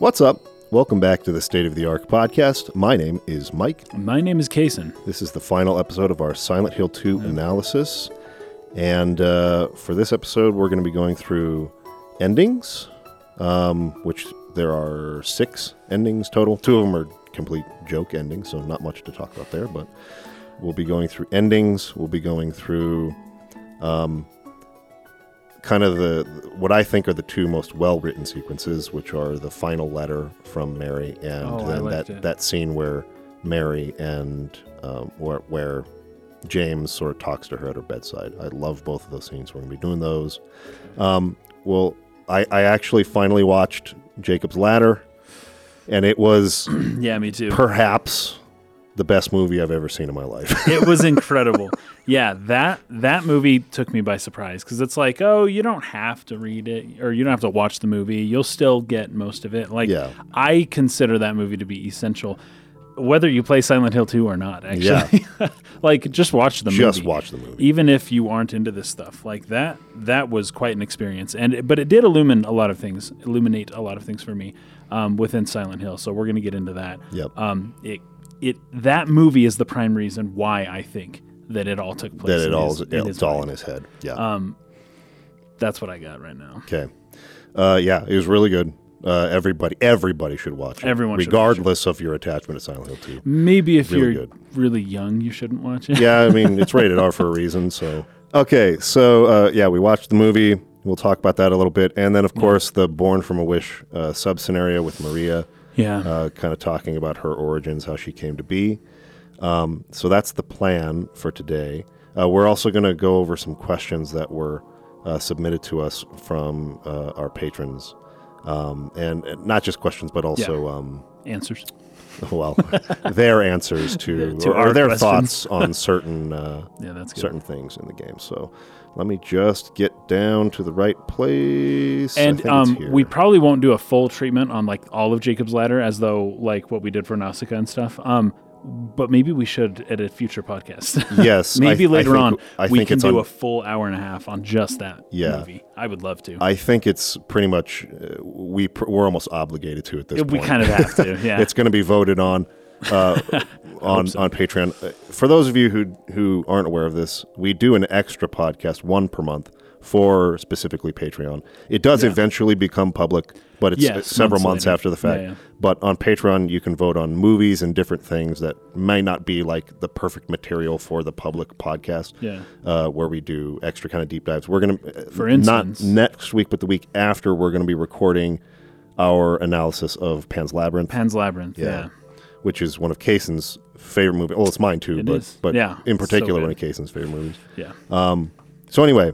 What's up? Welcome back to the State of the Arc podcast. My name is Mike. My name is Kason. This is the final episode of our Silent Hill 2 analysis. And uh, for this episode, we're going to be going through endings, um, which there are six endings total. Two of them are complete joke endings, so not much to talk about there. But we'll be going through endings. We'll be going through um, kind of the what I think are the two most well written sequences, which are the final letter from Mary and Oh, then that it. that scene where Mary and um, where, where James sort of talks to her at her bedside. I love both of those scenes. We're gonna be doing those. Um, well, I, I actually finally watched Jacob's Ladder, and it was Yeah, me too. perhaps the best movie I've ever seen in my life. it was incredible. Yeah, that that movie took me by surprise because it's like, oh, you don't have to read it or you don't have to watch the movie. You'll still get most of it. Like, Yeah. I consider that movie to be essential, whether you play Silent Hill 2 or not. Actually, like just watch the movie. Just watch the movie. even if you aren't into this stuff like that that was quite an experience and but it did illumine a lot of things illuminate a lot of things for me um, within silent hill so we're going to get into that Yep. um, it it that movie is the prime reason why i think that it all took place that it all his, it, it's all mind. in his head. Yeah. um that's what i got right now Okay. Uh, yeah, it was really good. Uh, everybody, everybody should watch it. Everyone should watch regardless of your attachment to Silent Hill 2. maybe if Really you're good. really young you shouldn't watch it yeah, I mean, it's rated R for a reason. So, okay, so uh, yeah, we watched the movie. We'll talk about that a little bit, and then of course the Born from a Wish uh, sub scenario with Maria, yeah uh, kind of talking about her origins, how she came to be. Um, so that's the plan for today. Uh, we're also going to go over some questions that were uh, submitted to us from uh, our patrons, um, and, and not just questions, but also. Um, answers well, their answers to, To or, or their questions. thoughts on certain uh, yeah that's good certain things in the game. So let me just get down to the right place. And um, we probably won't do a full treatment on like all of Jacob's Ladder as though like what we did for Nausicaa and stuff. Um, but maybe we should at a future podcast. yes, maybe I later think- on I we can do on- a full hour and a half on just that Yeah. movie. I would love to. I think it's pretty much uh, we pr- we're almost obligated to at this we point. kind of have to. Yeah. it's going to be voted on uh, on on Patreon. Uh, For those of you who who aren't aware of this, we do an extra podcast, one per month, for specifically Patreon. It does eventually become public, but it's Yes, several months months after the fact. Yeah, yeah. But on Patreon, you can vote on movies and different things that may not be like the perfect material for the public podcast. Yeah. Uh, where we do extra kind of deep dives. We're gonna, uh, For instance- not next week, but the week after, we're going to be recording our analysis of Pan's Labyrinth Pan's Labyrinth. Yeah. which is one of Kason's favorite movies. Well, it's mine too, It but is. but Yeah, in particular, good. one of Kason's favorite movies. Yeah. So anyway,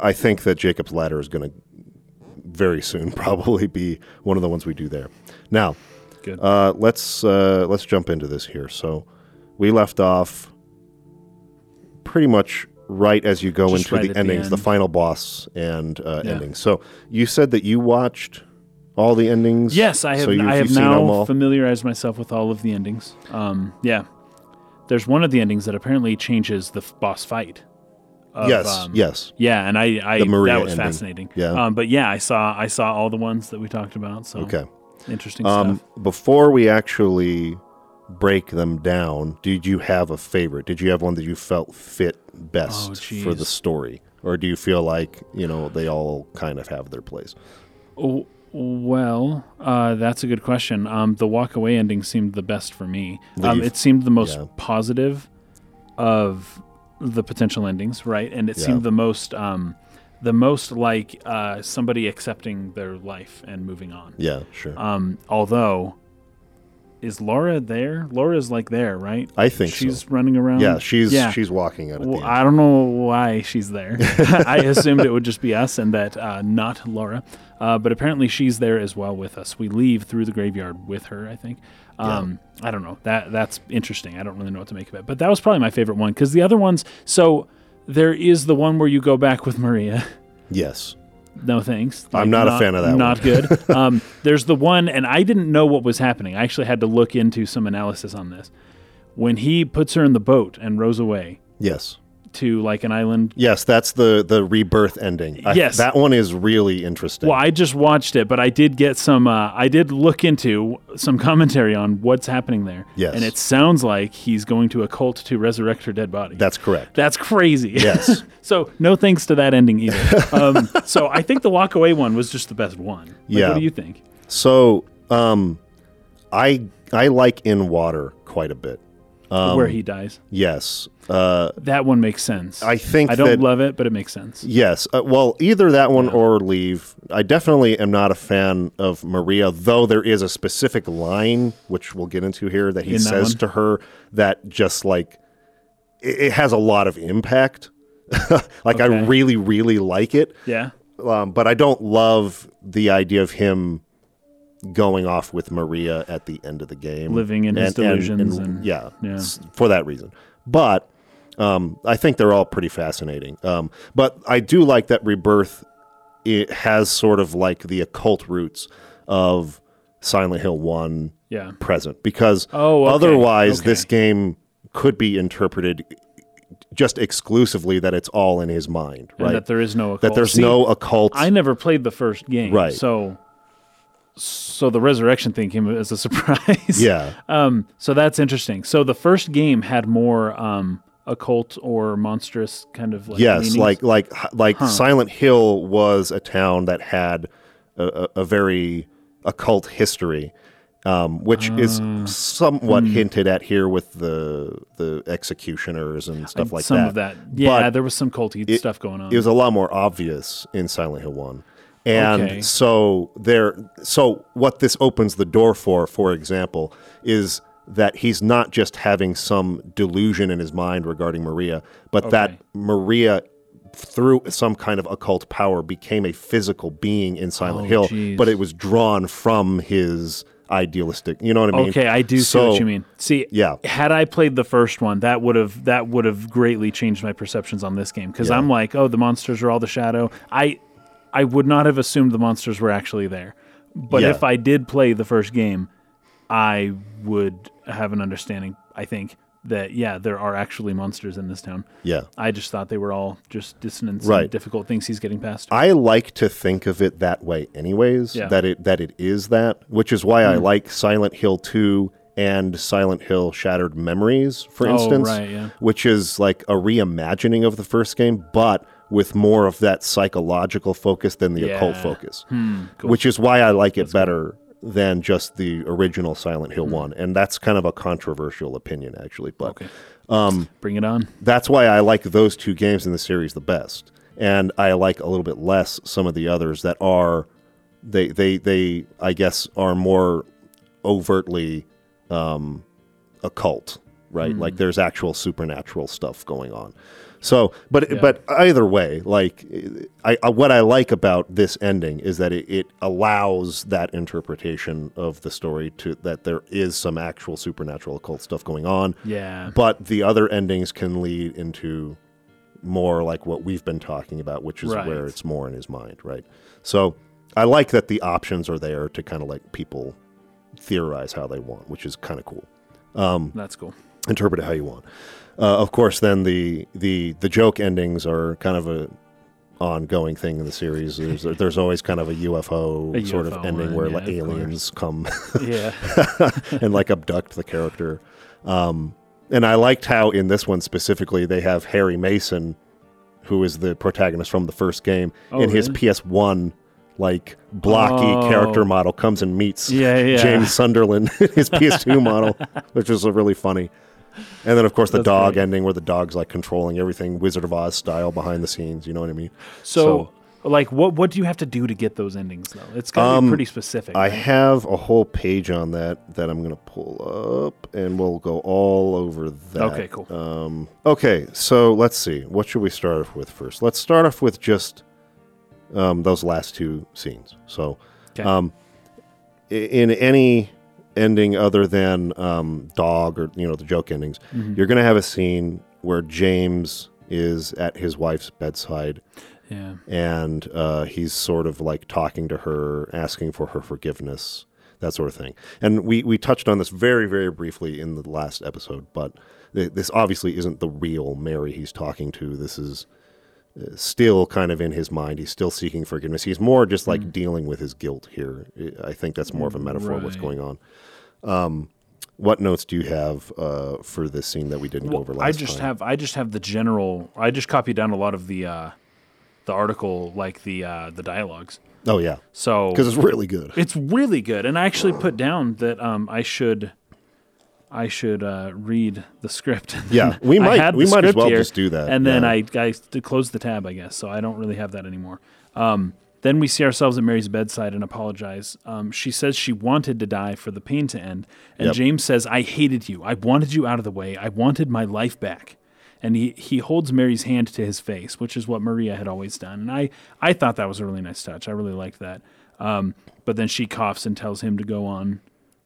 I think that Jacob's Ladder is going to very soon probably be one of the ones we do there. Now, Good. uh, let's uh, let's jump into this here. So we left off pretty much right as you go Just into right the at the endings, the, final boss and uh, Yeah. endings. So you said that you watched all the endings. Yes, I have. So I have you've seen them now familiarized myself with all of the endings. Um, yeah, there's one of the endings that apparently changes the f- boss fight. Of, yes, um, yes. Yeah, and I, I The Maria that was ending. fascinating. Yeah. Um, but yeah, I saw I saw all the ones that we talked about. So Okay. interesting Um, stuff. before we actually break them down, did you have a favorite? Did you have one that you felt fit best Oh, for the story, or do you feel like you know they all kind of have their place? Oh, well, uh, that's a good question. Um, the walk away ending seemed the best for me. Um, it seemed the most yeah. positive of the potential endings, right? And it Yeah. seemed the most um, the most like uh, somebody accepting their life and moving on. Yeah, sure. Um, although, is Laura there? Laura's like there, right? I think she's so. running around. Yeah, she's yeah. she's walking out Well, the. I don't know why she's there. I assumed it would just be us and that uh, not Laura. Uh, but apparently she's there as well with us. We leave through the graveyard with her, I think. Um, I don't know. That That's interesting. I don't really know what to make of it. But that was probably my favorite one because the other ones. So there is the one where you go back with Maria. yes. No thanks. I'm not a fan of that Not good. um, there's the one, and I didn't know what was happening. I actually had to look into some analysis on this. When he puts her in the boat and rows away, Yes. To like an island. Yes, that's the the rebirth ending. I- Yes. that one is really interesting. Well, I just watched it, but I did get some. Uh, I did look into some commentary on what's happening there. Yes. and it sounds like he's going to a cult to resurrect her dead body. That's correct. That's crazy. Yes. so no thanks to that ending either. um, so I think the walk away one was just the best one. Like, Yeah. What do you think? So, um, I I like in water quite a bit. Um, Where he dies. Yes. Uh, That one makes sense. I think I don't that love it, but it makes sense. yes. Uh, well, either that one or leave. I definitely am not a fan of Maria, though there is a specific line which we'll get into here that he In says one? to her that just like it, it has a lot of impact. like I really, really like it. Yeah. um, but I don't love the idea of him going off with Maria at the end of the game, Living in his delusions and- yeah, yeah. for that reason. But um, I think they're all pretty fascinating. Um, but I do like that Rebirth. It has sort of like the occult roots of Silent Hill One Yeah. present because Oh, okay, otherwise okay. this game could be interpreted just exclusively that it's all in his mind, And right? that there is no occult. that there's See, no occult. I never played the first game. Right. So so the resurrection thing came as a surprise. yeah, Um, so that's interesting. So the first game had more um, occult or monstrous kind of like yes, meanings? like like like Silent Hill was a town that had a, a, a very occult history, um, which is Ah. somewhat Hmm. hinted at here with the the executioners and stuff like some that. of that. Yeah, But there was some culty stuff going on. it was a lot more obvious in Silent Hill One. And Okay. so there so what this opens the door for, for example, is that he's not just having some delusion in his mind regarding Maria, but that Maria through some kind of occult power became a physical being in Silent Oh, Hill, geez. but it was drawn from his idealistic, you know what I mean? Okay, I do see So- what you mean. See, Yeah. had I played the first one, that would have that would have greatly changed my perceptions on this game because Yeah. I'm like, oh, the monsters are all the shadow. I I would not have assumed the monsters were actually there. But Yeah. if I did play the first game, I would have an understanding. I think that yeah, there are actually monsters in this town. Yeah. I just thought they were all just dissonance Right. and difficult things he's getting past. I like to think of it that way anyways, Yeah. Hmm. that it that it is that, which is why I like Silent Hill 2 and Silent Hill Shattered Memories, for Oh, instance, right, yeah. which is like a reimagining of the first game, but with more of that psychological focus than the occult Yeah. focus. cool. Which is why I like it better than just the original Silent Hmm. Hill 1. And that's kind of a controversial opinion actually, but okay. Um, Bring it on. that's why I like those two games in the series the best, and I like a little bit less some of the others that are they they they I guess are more overtly um, occult, right? Hmm. Like there's actual supernatural stuff going on. So, but Yeah. but either way, like I, I what I like about this ending is that it, it allows that interpretation of the story to that there is some actual supernatural occult stuff going on Yeah. but the other endings can lead into more like what we've been talking about, which is Right. where it's more in his mind, right? So I like that the options are there to kind of like people theorize how they want, which is kind of cool. Um, That's cool. Interpret it how you want. Uh, of course, then the the the joke endings are kind of a ongoing thing in the series. There's there's always kind of a UFO, A sort of ending one, where yeah, like aliens come Yeah. and like abduct the character. Um, and I liked how in this one specifically they have Harry Mason, who is the protagonist from the first game, Oh, in his? PS1 like blocky Oh. character model comes and meets Yeah, yeah. James Sunderland, his PS2 model, which is really funny. And then of course the That's dog great. ending where the dog's like controlling everything Wizard of Oz style behind the scenes, you know what I mean? So, like, what what do you have to do to get those endings though? It's got to be pretty specific. Um, I right? have a whole page on that that I'm going to pull up and we'll go all over that. Okay, cool. Um, okay, so let's see. What should we start off with first? Let's start off with just um, those last two scenes. So, Okay. um, in any ending other than um, dog or you know the joke endings, Mm-hmm. you're going to have a scene where James is at his wife's bedside yeah. and uh, he's sort of like talking to her, asking for her forgiveness. that sort of thing. And we we touched on this very very briefly in the last episode, but th- this obviously isn't the real Mary he's talking to. This is uh, still kind of in his mind. He's still seeking forgiveness. He's more just like dealing with his guilt here. I think that's more of a metaphor of what's going on. Um, what notes do you have uh, for this scene that we didn't go over last I just time? have I just have the general. I just copied down a lot of the uh, the article, like the uh, the dialogues. oh yeah, So because it's really good. it's really good, and I actually put down that um, I should I should uh, read the script. Yeah, we might- we might as well here, just do that, And then. I I closed the tab, I guess. So I don't really have that anymore. Um, then we see ourselves at Mary's bedside and apologize. Um, she says she wanted to die for the pain to end, and Yep. James says, "I hated you. I wanted you out of the way. I wanted my life back." And he, he holds Mary's hand to his face, which is what Maria had always done. And I, I thought that was a really nice touch. I really liked that. Um, but then she coughs and tells him to go on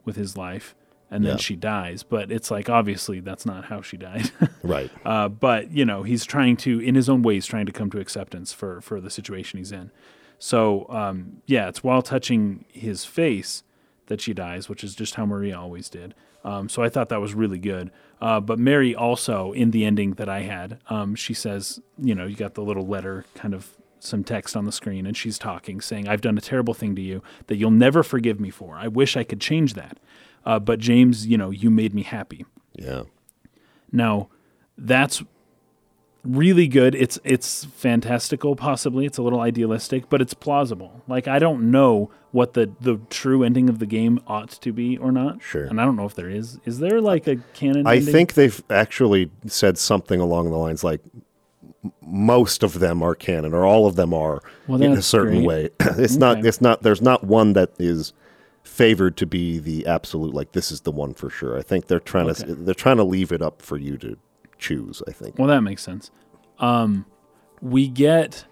with his life, and then Yeah. she dies. But it's like obviously that's not how she died. right. uh, but you know he's trying to, in his own ways, trying to come to acceptance for for the situation he's in. So um, yeah, it's while touching his face that she dies, which is just how Maria always did. Um, so I thought that was really good. Uh, but Mary also, in the ending that I had, um, she says, you know, you got the little letter, kind of some text on the screen, and she's talking, saying, I've done a terrible thing to you that you'll never forgive me for. I wish I could change that. Uh, but James, you know, you made me happy. Yeah. Now, that's really good. It's it's fantastical possibly. It's a little idealistic, but it's plausible. Like I don't know what the the true ending of the game ought to be or not. Sure. And I don't know if there is. Is there like a canon I ending? think they've actually said something along the lines like most of them are canon or all of them are Well, in a certain great. way. it's not Okay. it's not there's not one that is favored to be the absolute like this is the one for sure. I think they're trying Okay. to they're trying to leave it up for you to choose, I think. Well, that makes sense. Um, we get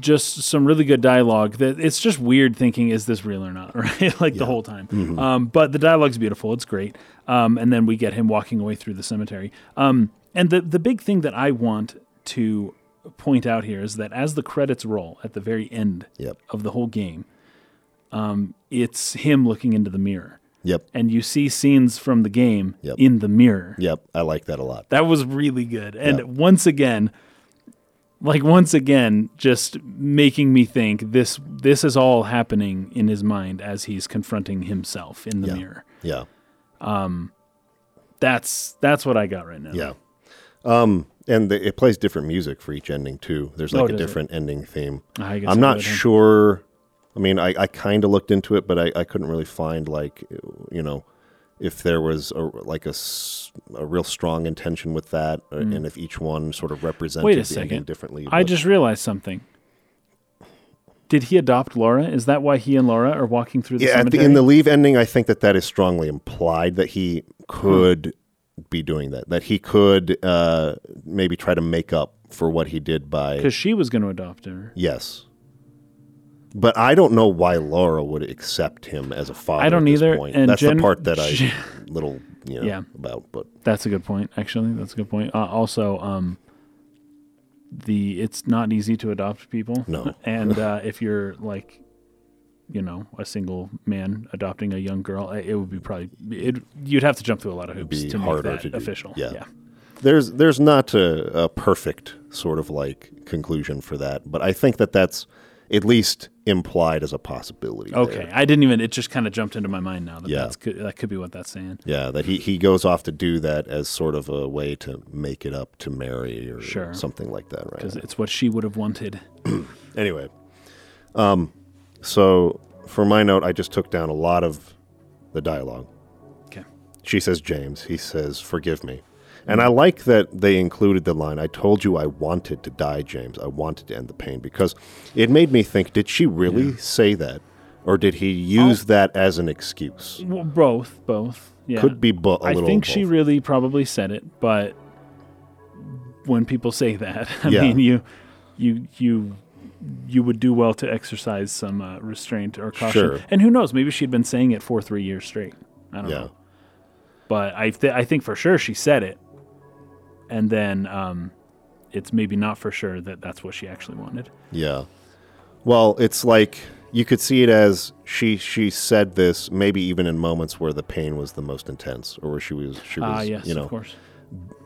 just some really good dialogue that it's just weird thinking is this real or not right? Like the whole time. Um, but the dialogue's beautiful. It's great. Um, and then we get him walking away through the cemetery. Um, and the, the big thing that i want to point out here is that as the credits roll at the very end Yep. of the whole game um, it's him looking into the mirror Yep. and you see scenes from the game Yep. in the mirror Yep. I like that a lot. that was really good. And Yeah. once again, like once again, just making me think this this is all happening in his mind as he's confronting himself in the Yeah. mirror. Yeah. Um That's that's what I got right now. Yeah. Um, and the, it plays different music for each ending too. There's Oh, like a does it? different ending theme. I guess I'm not sure. I mean, I, I kind of looked into it, but I, I couldn't really find like, you know, if there was a, like a, a real strong intention with that, uh, and if each one sort of represented Hmm. Wait a the second. differently. I just realized something. Did he adopt Laura? Is that why he and Laura are walking through the yeah, the, in the leave ending, I think that that is strongly implied that he could be doing that. That he could uh, maybe try to make up for what he did by because she was going to adopt her. Yes. But I don't know why Laura would accept him as a father. I don't either, Point. and That's Jen- the part that I Jen- little you know Yeah. about. But That's a good point. Actually, that's a good point. Uh, also, um, the it's not easy to adopt people. No. and uh, if you're like, you know, a single man adopting a young girl, it would be probably it. You'd have to jump through a lot of hoops to make that to official. Yeah. yeah. there's there's not a, a perfect sort of like conclusion for that. But I think that that's at least implied as a possibility. there. Okay, I didn't even. It just kind of jumped into my mind now that Yeah. that's could, that could be what that's saying. Yeah, that he, he goes off to do that as sort of a way to make it up to Mary or Sure. something like that, right? Because it's what she would have wanted. Anyway, um, so for my note, I just took down a lot of the dialogue. Okay. She says, James. He says, forgive me. And I like that they included the line, I told you I wanted to die, James. I wanted to end the pain because it made me think, did she really say that? Or did he use that as an excuse? Well, both, both. Yeah. Could be bo- a I little bit. I think she both. really probably said it, but when people say that, I Yeah. mean, you, you, you, you would do well to exercise some uh, restraint or caution. Sure. And who knows? Maybe she'd been saying it for three years straight. I don't Yeah. know. But I, th- I think for sure she said it, and then um, it's maybe not for sure that that's what she actually wanted. Yeah. Well, it's like you could see it as she she said this maybe even in moments where the pain was the most intense or where she was she was Ah, yes, you know of course.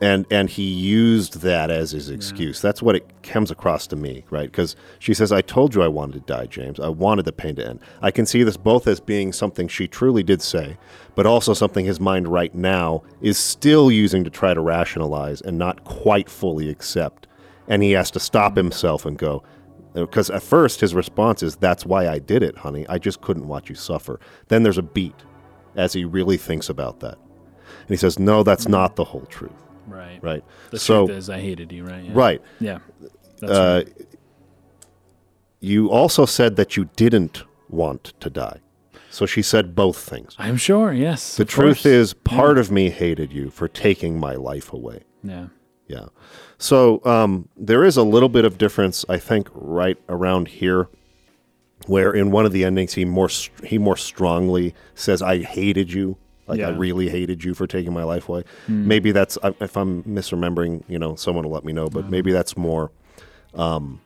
And and he used that as his excuse. That's what it comes across to me, right? Because she says, "I told you I wanted to die, James. I wanted the pain to end." I can see this both as being something she truly did say, but also something his mind right now is still using to try to rationalize and not quite fully accept. And he has to stop himself and go. Uh, because at first his response is, "That's why I did it, honey. I just couldn't watch you suffer." Then there's a beat as he really thinks about that, and he says, "No, that's not the whole truth." Right. Right. The so truth is, I hated you. Right. Yeah. right. Yeah. That's Uh, right. You also said that you didn't want to die. So she said both things. I'm sure. Yes. The truth course. is, part of me hated you for taking my life away. Yeah. Yeah. So um, there is a little bit of difference, I think, right around here, where in one of the endings he more he more strongly says, "I hated you." Like I really hated you for taking my life away. Maybe that's if I'm misremembering. You know, someone will let me know. But maybe that's more um,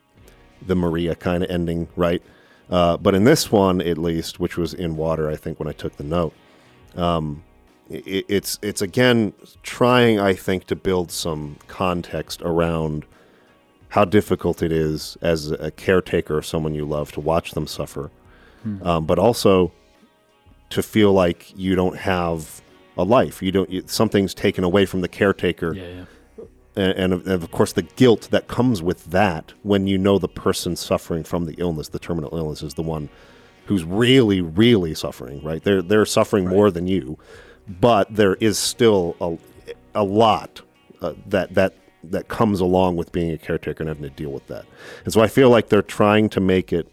the Maria kind of ending, right? Uh, but in this one, at least, which was in water, I think when I took the note, um, it, it's it's again trying, I think, to build some context around how difficult it is as a caretaker of someone you love to watch them suffer, um, but also to feel like you don't have a life. You don't. You, something's taken away from the caretaker Yeah. Yeah. and, and of- and of course the guilt that comes with that when you know the person suffering from the illness, the terminal illness, is the one who's really, really suffering. Right? They're they're suffering more than you, but there is still a a lot uh, that that that comes along with being a caretaker and having to deal with that. And so I feel like they're trying to make it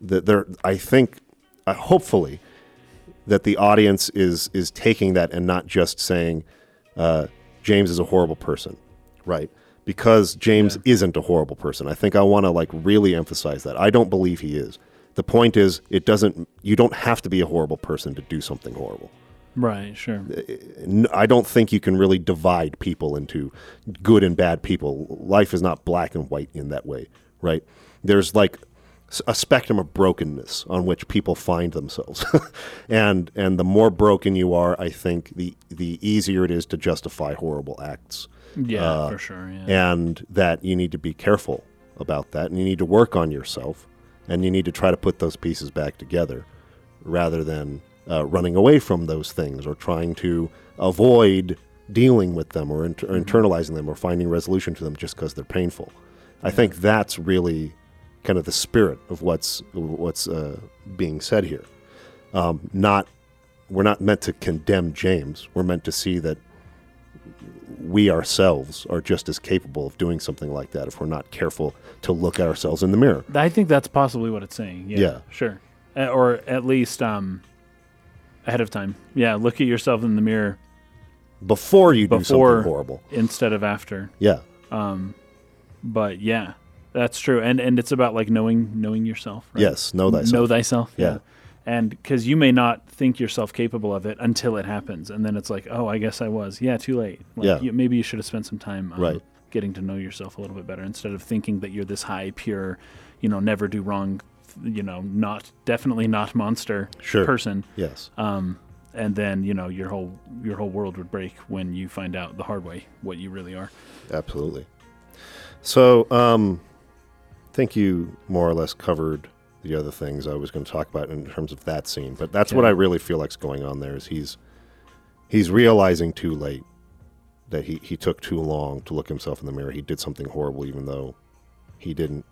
that they're. I think, uh, hopefully, that the audience is is taking that and not just saying uh, James is a horrible person, right? Because James isn't a horrible person. I think I want to like really emphasize that. I don't believe he is. The point is, it doesn't. You don't have to be a horrible person to do something horrible. Right. Sure. I don't think you can really divide people into good and bad people. Life is not black and white in that way, right? There's like a spectrum of brokenness on which people find themselves, and and the more broken you are, I think the the easier it is to justify horrible acts, Yeah. uh, for sure. Yeah. and that you need to be careful about that, and you need to work on yourself, and you need to try to put those pieces back together, rather than uh, running away from those things or trying to avoid dealing with them or, inter- or internalizing them or finding resolution to them just because they're painful. I think that's really kind of the spirit of what's what's uh, being said here. Um, not we're not meant to condemn James. We're meant to see that we ourselves are just as capable of doing something like that if we're not careful to look at ourselves in the mirror. I think that's possibly what it's saying. Yeah. Yeah. Sure. Or at least um, ahead of time. Yeah. Look at yourself in the mirror Before you do Before- something horrible. instead of after. Yeah. Um, but yeah, that's true. And and it's about like knowing knowing yourself. Right? Yes. Know thyself. Know thyself. Yeah. And because you may not think yourself capable of it until it happens, and then it's like, oh, I guess I was. Yeah, too late. Like, Yeah. You, maybe you should have spent some time um, Right. getting to know yourself a little bit better instead of thinking that you're this high, pure, you know, never do wrong, you know, not definitely not monster Sure. person. Yes. Um, and then you know your whole your whole world would break when you find out the hard way what you really are. Absolutely. So, um, think you more or less covered the other things I was going to talk about in terms of that scene, but that's what I really feel like's going on there. Is he's he's realizing too late that he he took too long to look himself in the mirror. He did something horrible, even though he didn't.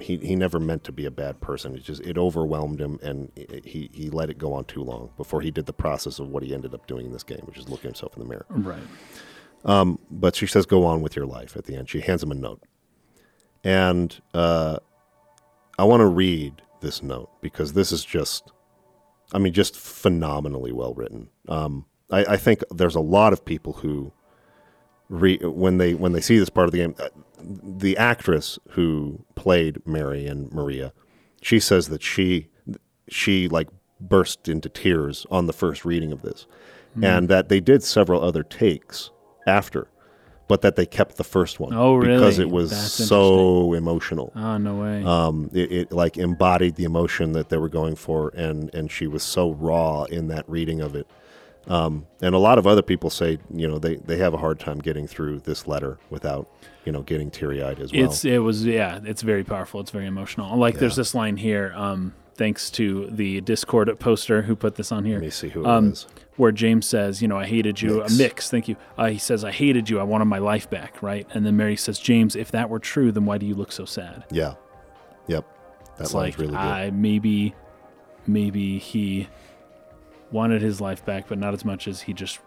He, he never meant to be a bad person. It just it overwhelmed him, and he he let it go on too long before he did the process of what he ended up doing in this game, which is looking himself in the mirror. Right. Um, but she says, "Go on with your life." At the end, she hands him a note, and uh, I want to read this note because this is just, I mean, just phenomenally well written. Um, I, I think there's a lot of people who, re- when they when they see this part of the game, uh, the actress who played Mary and Maria, she says that she she like burst into tears on the first reading of this, and that they did several other takes after but that they kept the first one. Oh, Because it was That's so emotional. Oh no way. Um, it, it like embodied the emotion that they were going for, and and she was so raw in that reading of it. Um, and a lot of other people say, you know, they, they have a hard time getting through this letter without, you know, getting teary eyed as well. It's it was yeah, it's very powerful. It's very emotional. Like there's this line here. Um, thanks to the Discord poster who put this on here. Let me see who it um, is. where James says, you know, I hated you. Mix. A mix, thank you. Uh, he says, I hated you. I wanted my life back, right? And then Mary says, James, if that were true, then why do you look so sad? Yeah. Yep. That it's line's like really good. I maybe, maybe he wanted his life back, but not as much as he just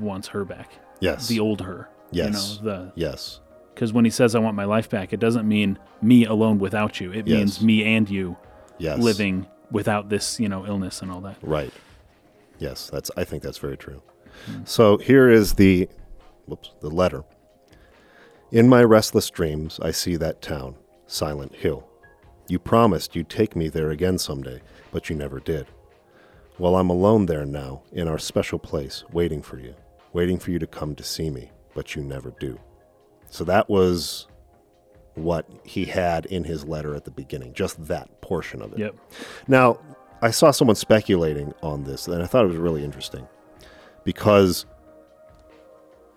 wants her back, yes. the old her. Yes. You know, the yes. because when he says I want my life back, it doesn't mean me alone without you. It Yes. means me and you Yes. living without this, you know, illness and all that. Right. Yes, that's I think that's very true. Hmm. So here is the whoops, the letter. In my restless dreams I see that town, Silent Hill. You promised you'd take me there again someday, but you never did. Well, I'm alone there now, in our special place, waiting for you, waiting for you to come to see me, but you never do. So that was what he had in his letter at the beginning, just that portion of it. Yep. Now, I saw someone speculating on this, and I thought it was really interesting because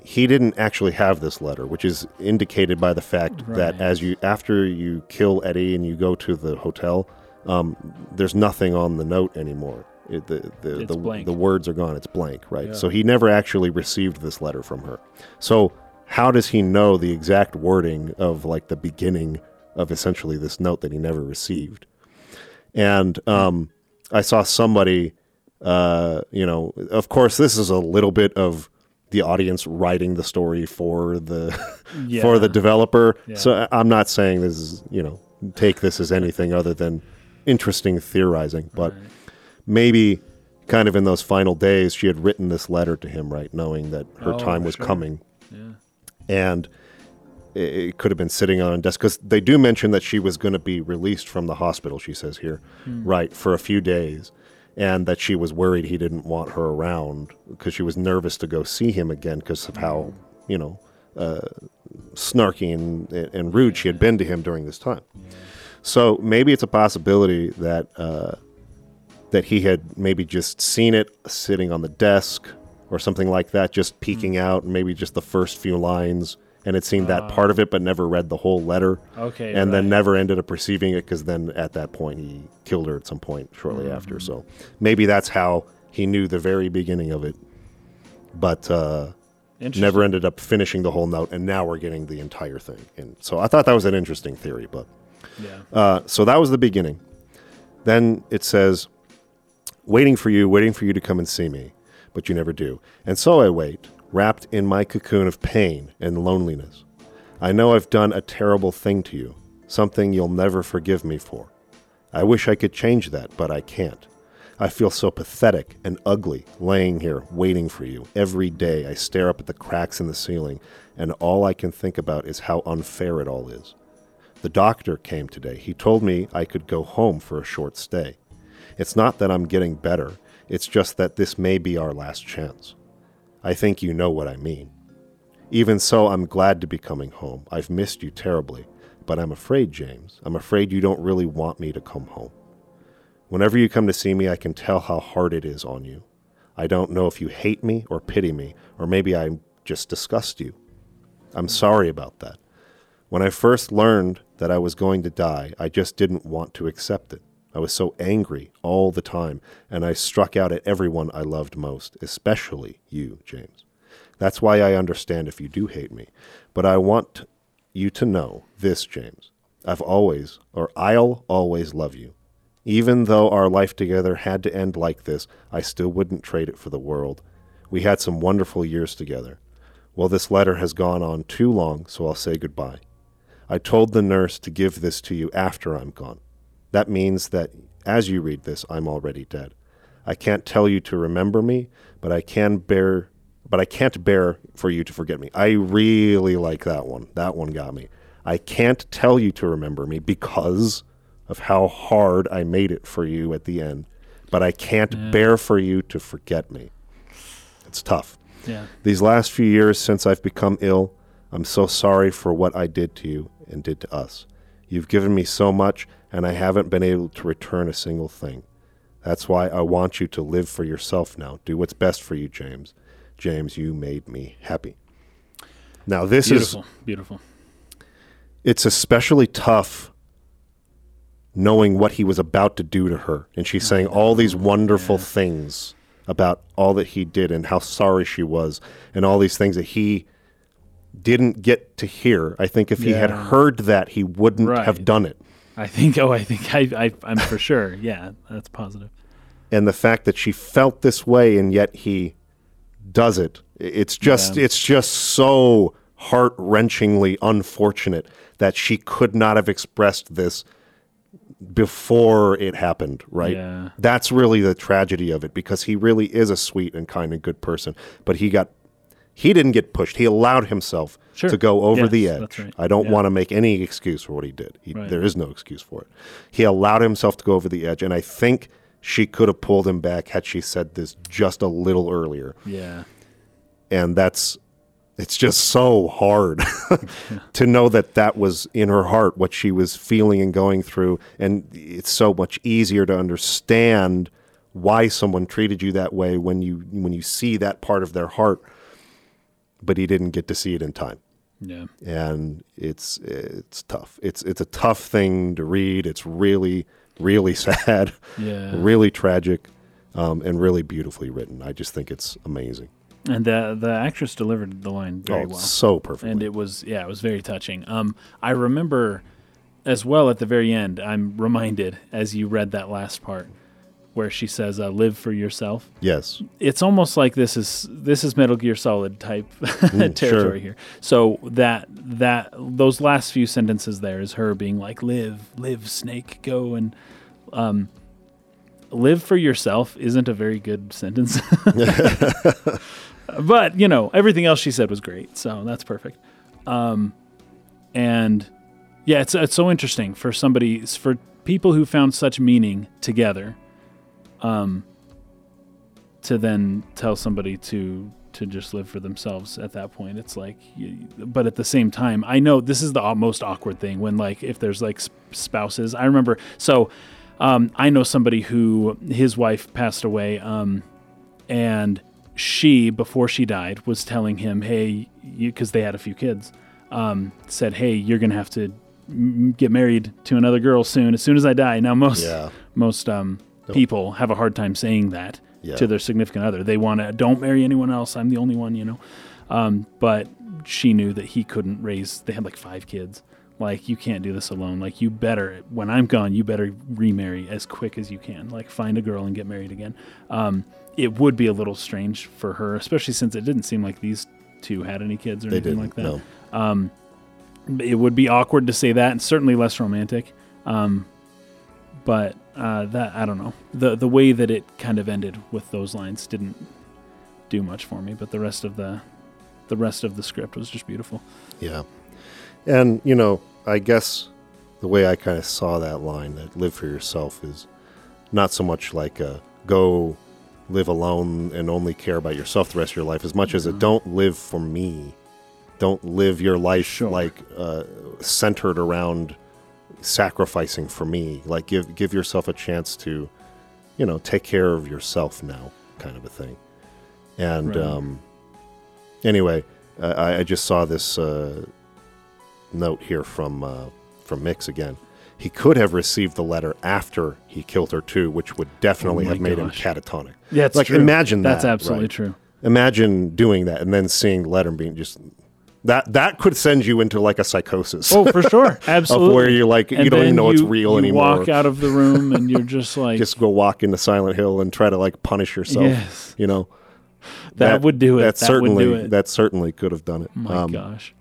he didn't actually have this letter, which is indicated by the fact that as you after you kill Eddie and you go to the hotel, um, there's nothing on the note anymore. It, the the the, the words are gone. It's blank, right? Yeah. So he never actually received this letter from her. So how does he know the exact wording of like the beginning of essentially this note that he never received? And um, I saw somebody, uh, you know, of course, this is a little bit of the audience writing the story for the for the developer. Yeah. So I'm not saying this is, you know, take this as anything other than interesting theorizing, but maybe kind of in those final days she had written this letter to him, right, knowing that her Oh, time was sure. coming Yeah. And it, could have been sitting on a desk because they do mention that she was going to be released from the hospital. She says here, right, for a few days, and that she was worried he didn't want her around because she was nervous to go see him again because of how you know uh, snarky and, and rude she had been to him during this time. So maybe it's a possibility that uh, that he had maybe just seen it sitting on the desk or something like that, just peeking out, maybe just the first few lines, and had seen that part of it, but never read the whole letter, Okay. and then never ended up receiving it because then at that point he killed her at some point shortly after. So maybe that's how he knew the very beginning of it, but uh, never ended up finishing the whole note, and now we're getting the entire thing. And so I thought that was an interesting theory, but. Yeah. Uh, so that was the beginning. Then it says, waiting for you, waiting for you to come and see me, but you never do. And so I wait, wrapped in my cocoon of pain and loneliness. I know I've done a terrible thing to you, something you'll never forgive me for. I wish I could change that, but I can't. I feel so pathetic and ugly laying here waiting for you. Every day I stare up at the cracks in the ceiling, and all I can think about is how unfair it all is. The doctor came today. He told me I could go home for a short stay. It's not that I'm getting better, it's just that this may be our last chance. I think you know what I mean. Even so, I'm glad to be coming home. I've missed you terribly, but I'm afraid, James. I'm afraid you don't really want me to come home. Whenever you come to see me, I can tell how hard it is on you. I don't know if you hate me or pity me, or maybe I just disgust you. I'm sorry about that. When I first learned that I was going to die, I just didn't want to accept it. I was so angry all the time, and I struck out at everyone I loved most, especially you, James. That's why I understand if you do hate me. But I want you to know this, James. I've always, or I'll always love you. Even though our life together had to end like this, I still wouldn't trade it for the world. We had some wonderful years together. Well, this letter has gone on too long, so I'll say goodbye. I told the nurse to give this to you after I'm gone. That means that as you read this, I'm already dead. I can't tell you to remember me, but I can bear but I can't bear for you to forget me. I really like that one. That one got me. I can't tell you to remember me because of how hard I made it for you at the end, but I can't bear for you to forget me. It's tough. Yeah. These last few years since I've become ill, I'm so sorry for what I did to you and did to us. You've given me so much, and I haven't been able to return a single thing. That's why I want you to live for yourself now. Do what's best for you, James. James, you made me happy. Now, this Beautiful. is Beautiful. it's especially tough knowing what he was about to do to her and she's saying all these mm-hmm. wonderful Yeah. things about all that he did and how sorry she was and all these things that he didn't get to hear i think if he had heard that he wouldn't have done it I think. Oh, I think I. I I'm for sure. Yeah, that's positive. and the fact that she felt this way and yet he does it it's just Yeah. it's just so heart-wrenchingly unfortunate that she could not have expressed this before it happened right Yeah. that's really the tragedy of it because he really is a sweet and kind and good person but he got he didn't get pushed he allowed himself Sure. to go over the edge right. i don't Yeah. want to make any excuse for what he did he, Right. there is no excuse for it he allowed himself to go over the edge and i think she could have pulled him back had she said this just a little earlier Yeah. and that's it's just so hard to know that that was in her heart what she was feeling and going through and it's so much easier to understand why someone treated you that way when you when you see that part of their heart but he didn't get to see it in time Yeah. and it's it's tough it's it's a tough thing to read it's really really sad Yeah. really tragic um, and really beautifully written i just think it's amazing And the the actress delivered the line very oh, well. so perfectly and it was yeah, it was very touching. Um, I remember as well at the very end. I'm reminded as you read that last part where she says, uh, "Live for yourself." yes It's almost like this is this is Metal Gear Solid type Mm, territory sure. here. So that that those last few sentences there is her being like, "Live, live, Snake, go and." Um, live for yourself isn't a very good sentence. but, you know, everything else she said was great. So that's perfect. Um, and yeah, it's, it's so interesting for somebody, for people who found such meaning together, um, to then tell somebody to to just live for themselves at that point. It's like but at the same time i know this is the most awkward thing when like if there's like sp- spouses. I remember so um, i know somebody who his wife passed away um, and she before she died was telling him hey you because they had a few kids um, said hey you're gonna have to m- get married to another girl soon as soon as i die. Now most Yeah. most um, people have a hard time saying that Yeah. to their significant other. They want to don't marry anyone else. I'm the only one, you know. Um, but she knew that he couldn't raise. They had like five kids. Like you can't do this alone. Like you better when I'm gone, you better remarry as quick as you can. Like find a girl and get married again. Um, it would be a little strange for her, especially since it didn't seem like these two had any kids or They anything like that no. it would be awkward to say that, and certainly less romantic. Um, but uh, that I don't know the the way that it kind of ended with those lines didn't do much for me. But the rest of the the rest of the script was just beautiful. Yeah. And, you know, I guess the way I kind of saw that line, that live for yourself, is not so much like a go live alone and only care about yourself the rest of your life as much as a don't live for me. Don't live your life Sure. like uh, centered around sacrificing for me. Like give give yourself a chance to, you know, take care of yourself now, kind of a thing. And Right. um, anyway, I, I just saw this uh, note here from uh, from Mix again. He could have received the letter after he killed her too, which would definitely Oh have made gosh. him catatonic. Yeah, it's like true. imagine That's that. absolutely right? true. Imagine doing that and then seeing the letter and being just that that could send you into like a psychosis Oh, for sure, absolutely. of where you're like And you don't even know it's you- real you anymore. Walk out of the room and you're just like, just go walk into Silent Hill and try to like punish yourself. yes, You know that, would do it. That, That, certainly would do it. that certainly could have done it. My Um, gosh.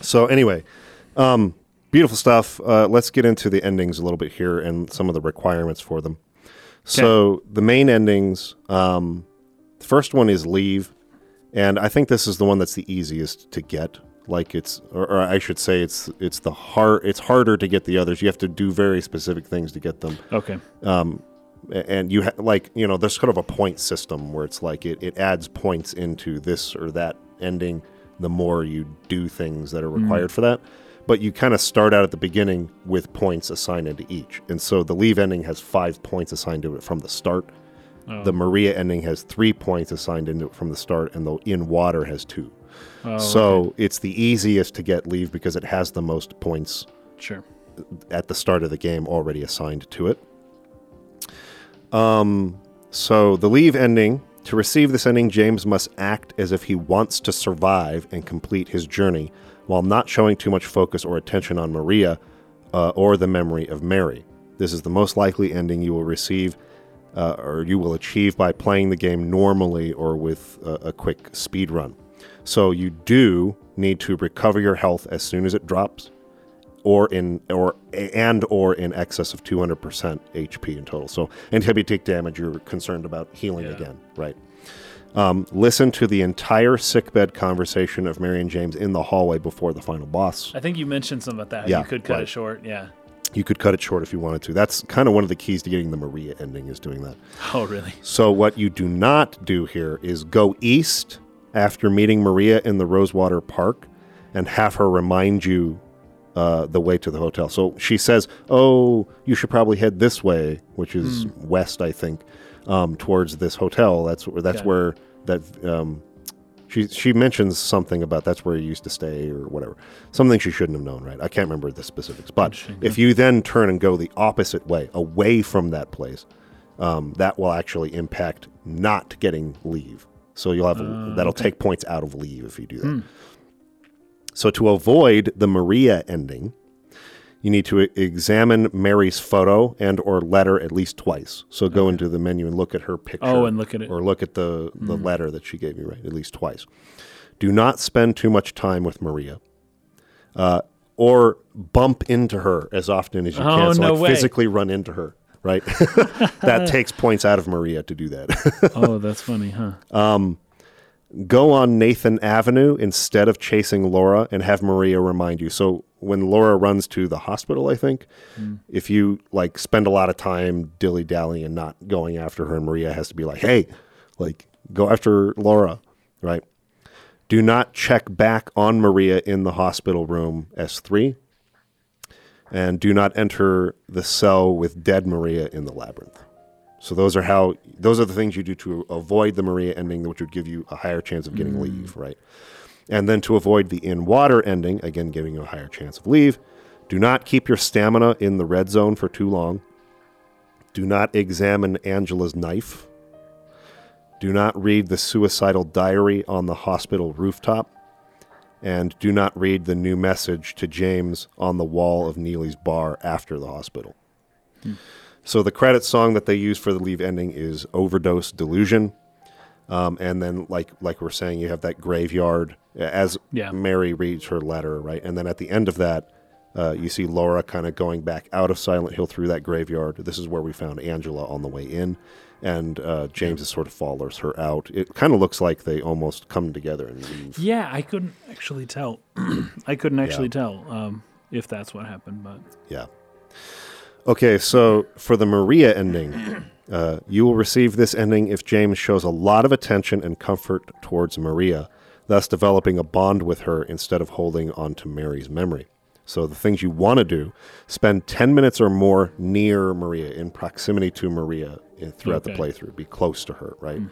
So anyway, um, beautiful stuff. Uh, let's get into the endings a little bit here and some of the requirements for them. So the main endings, um, the first one is leave, and I think this is the one that's the easiest to get. Like it's, or, or I should say, it's it's the hard. It's harder to get the others. You have to do very specific things to get them Okay. Um, and you ha- like you know there's kind of a point system where it's like it, it adds points into this or that ending the more you do things that are required for that. But you kind of start out at the beginning with points assigned into each. And so the leave ending has five points assigned to it from the start. Oh. The Maria ending has three points assigned into it from the start, and the in water has two. Oh, so it's the easiest to get leave because it has the most points sure. at the start of the game already assigned to it. Um, so the leave ending. To receive this ending, James must act as if he wants to survive and complete his journey while not showing too much focus or attention on Maria uh, or the memory of Mary. This is the most likely ending you will receive uh, or you will achieve by playing the game normally or with a, a quick speed run. So you do need to recover your health as soon as it drops or in or and or in excess of 200% HP in total. So anytime you take damage, you're concerned about healing Yeah. again, right? Um, listen to the entire sickbed conversation of Mary and James in the hallway before the final boss. I think you mentioned something about that. Yeah, you could cut right. it short. Yeah. You could cut it short if you wanted to. That's kind of one of the keys to getting the Maria ending is doing that. Oh, really? So what you do not do here is go east after meeting Maria in the Rosewater Park and have her remind you uh, the way to the hotel. So she says, "Oh, you should probably head this way, which is west, I think, um, towards this hotel. That's where that's where that." Um, she she mentions something about that's where he used to stay or whatever. Something she shouldn't have known, right? I can't remember the specifics. But if you then turn and go the opposite way, away from that place, um, that will actually impact not getting leave. So you'll have Uh, that'll take points out of leave if you do that. So to avoid the Maria ending, you need to examine Mary's photo and or letter at least twice. So go into the menu and look at her picture. Oh, and look at it. Or look at the, the letter that she gave you, right? At least twice. Do not spend too much time with Maria. Uh, or bump into her as often as you Oh, can. So no like way. physically run into her, right? that takes points out of Maria to do that. oh, that's funny, huh? go on Nathan Avenue instead of chasing Laura and have Maria remind you. So when Laura runs to the hospital, I think, hmm. if you like spend a lot of time dilly dallying and not going after her, Maria has to be like, hey, like go after Laura, right? Do not check back on Maria in the hospital room S3. And do not enter the cell with dead Maria in the labyrinth. So those are how those are the things you do to avoid the Maria ending, which would give you a higher chance of getting hmm. leave, right? And then to avoid the in water ending, again giving you a higher chance of leave, do not keep your stamina in the red zone for too long. Do not examine Angela's knife. Do not read the suicidal diary on the hospital rooftop. And do not read the new message to James on the wall of Neely's bar after the hospital. So the credit song that they use for the leave ending is "Overdose Delusion," um, and then like like we're saying, you have that graveyard as Yeah. Mary reads her letter, right? And then at the end of that, uh, you see Laura kind of going back out of Silent Hill through that graveyard. This is where we found Angela on the way in, and uh, James sort of follows her out. It kind of looks like they almost come together and leave. Yeah, I couldn't actually tell. I couldn't actually tell um, if that's what happened, but Yeah. Okay, so for the Maria ending, uh, you will receive this ending if James shows a lot of attention and comfort towards Maria, thus developing a bond with her instead of holding on to Mary's memory. So the things you want to do: spend ten minutes or more near Maria, in proximity to Maria in, throughout the playthrough. Be close to her, right?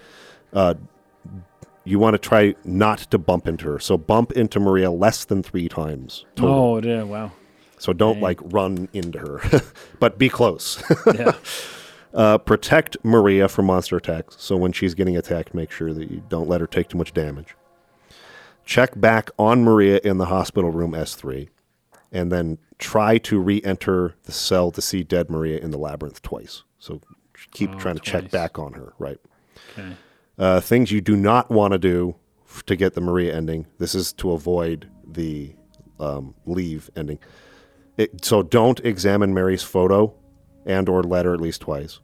Uh, you want to try not to bump into her. So bump into Maria less than three times. Total. oh, yeah, wow, So don't Dang. like run into her, but be close. yeah, uh, protect Maria from monster attacks. So when she's getting attacked, make sure that you don't let her take too much damage. Check back on Maria in the hospital room S3, and then try to re enter the cell to see dead Maria in the labyrinth twice. So keep Oh, trying to check back on her, right? okay, Uh, things you do not want to do f- to get the Maria ending. This is to avoid the um, leave ending. It, so don't examine Mary's photo and or letter at least twice.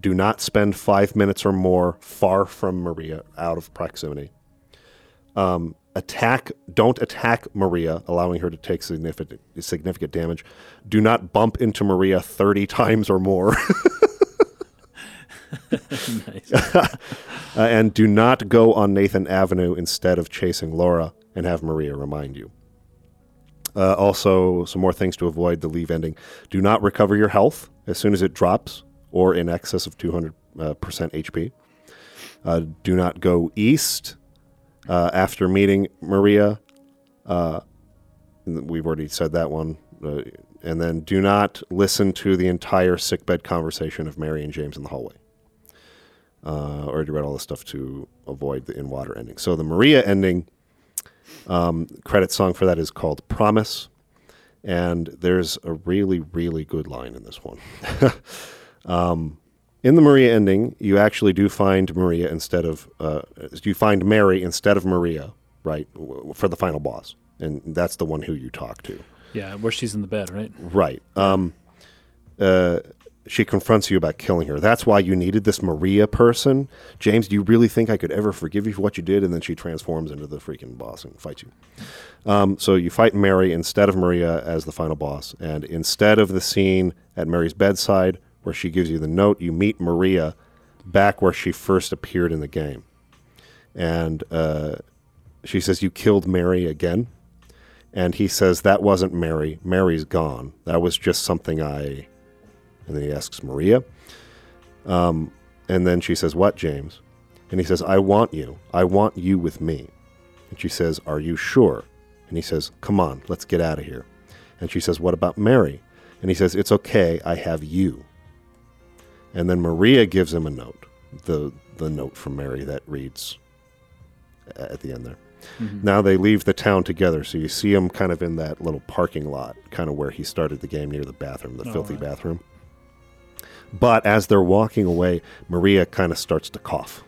Do not spend five minutes or more far from Maria, out of proximity. Um, attack. Don't attack Maria, allowing her to take significant significant damage. Do not bump into Maria thirty times or more. Uh, and do not go on Nathan Avenue instead of chasing Laura. and have Maria remind you. Uh, also, some more things to avoid the leave ending. Do not recover your health as soon as it drops or in excess of 200% uh, HP. Uh, do not go east uh, after meeting Maria. Uh, we've already said that one. Uh, and then do not listen to the entire sickbed conversation of Mary and James in the hallway. Uh, already read all the stuff to avoid the in water ending. So the Maria ending um, credit song for that is called Promise. And there's a really, really good line in this one. um, in the Maria ending, you actually do find Maria instead of, uh, you find Mary instead of Maria, right, for the final boss. And that's the one who you talk to. Yeah, where she's in the bed, right? Right. Um, uh, she confronts you about killing her. That's why you needed this Maria person. James, do you really think I could ever forgive you for what you did? And then she transforms into the freaking boss and fights you. Um, so you fight Mary instead of Maria as the final boss. And instead of the scene at Mary's bedside where she gives you the note, you meet Maria back where she first appeared in the game. And uh, she says, You killed Mary again? And he says, That wasn't Mary. Mary's gone. That was just something I. And then he asks Maria. Um, and then she says, What, James? And he says, I want you. I want you with me. And she says, Are you sure? And he says, Come on, let's get out of here. And she says, What about Mary? And he says, It's okay. I have you. And then Maria gives him a note, the, the note from Mary that reads at the end there. Now they leave the town together, so you see him kind of in that little parking lot, kind of where he started the game near the bathroom, the Oh, filthy right. bathroom. But as they're walking away, Maria kind of starts to cough,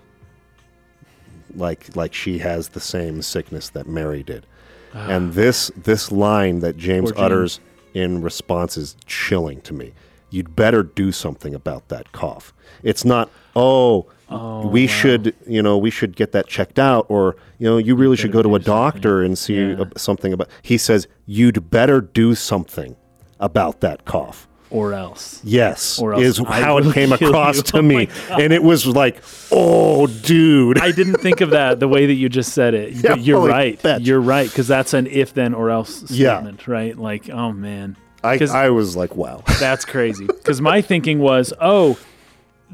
like like she has the same sickness that Mary did. and this this line that James Ah. James. utters in response is chilling to me. You'd better do something about that cough. It's not, oh, Oh, we wow. should, you know, we should get that checked out, or you know, you really should go to a do something. doctor and see Yeah. something about. He says you'd better do something about that cough. Or else. Yes, Or else is how it came across you. to Oh me, and it was like, oh, dude. I didn't think of that the way that you just said it. Yeah, you're wholly right. You're right because that's an if then or else Yeah. statement, right? Like, oh man, I, I was like, wow. that's crazy. Because my thinking was, oh,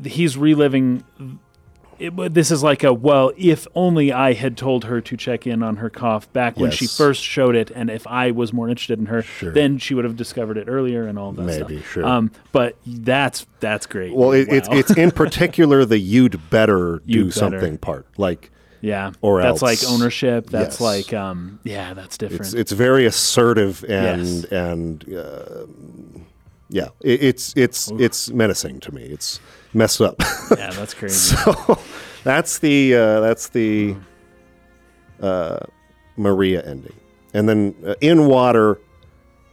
he's reliving. It, this is like a well, if only I had told her to check in on her cough back when she Yes. first showed it, and if I was more interested in her, Sure. then she would have discovered it earlier and all that Maybe, stuff. sure. Um, but that's that's great. Well, it, it's Wow. it's in particular the you'd better do You'd better. something part. Like yeah, or that's like ownership. That's Yes. like um, yeah, that's different. it's it's very assertive and Yes. and uh, yeah, it, it's it's it's menacing to me. It's messed up. yeah, that's crazy. so that's the uh, that's the uh, Maria ending, and then uh, in water.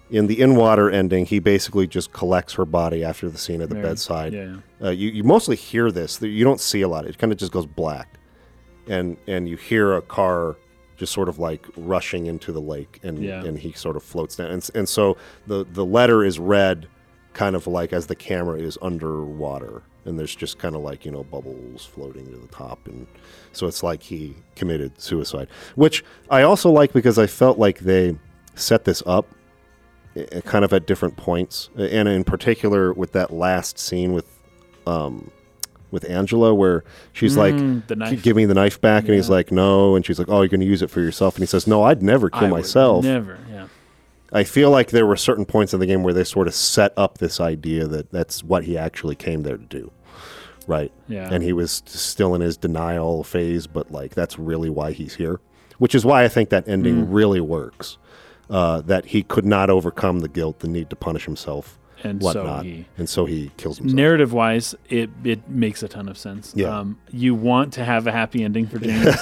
In the in water ending, he basically just collects her body after the scene at the Mary. bedside. Yeah, Uh, you, you mostly hear this. You don't see a lot. It kind of just goes black, and and you hear a car just sort of like rushing into the lake, and Yeah. and he sort of floats down, and and so the the letter is read, kind of like as the camera is underwater, and there's just kind of like you know bubbles floating to the top, and so it's like he committed suicide, which I also like because I felt like they set this up uh, kind of at different points, and in particular with that last scene with, um, with Angela, where she's like, Mm, the knife. "Give me the knife back," and he's Yeah. like, "No," and she's like, "Oh, you're going to use it for yourself," and he says, "No, I'd never kill I would myself." Never. Yeah. I feel like there were certain points in the game where they sort of set up this idea that that's what he actually came there to do, right? Yeah. And he was still in his denial phase, but like that's really why he's here, which is why I think that ending Mm. really works. Uh, that he could not overcome the guilt, the need to punish himself, And so whatnot, he- and so he kills himself. Narrative wise, it it makes a ton of sense. Yeah. Um, you want to have a happy ending for James,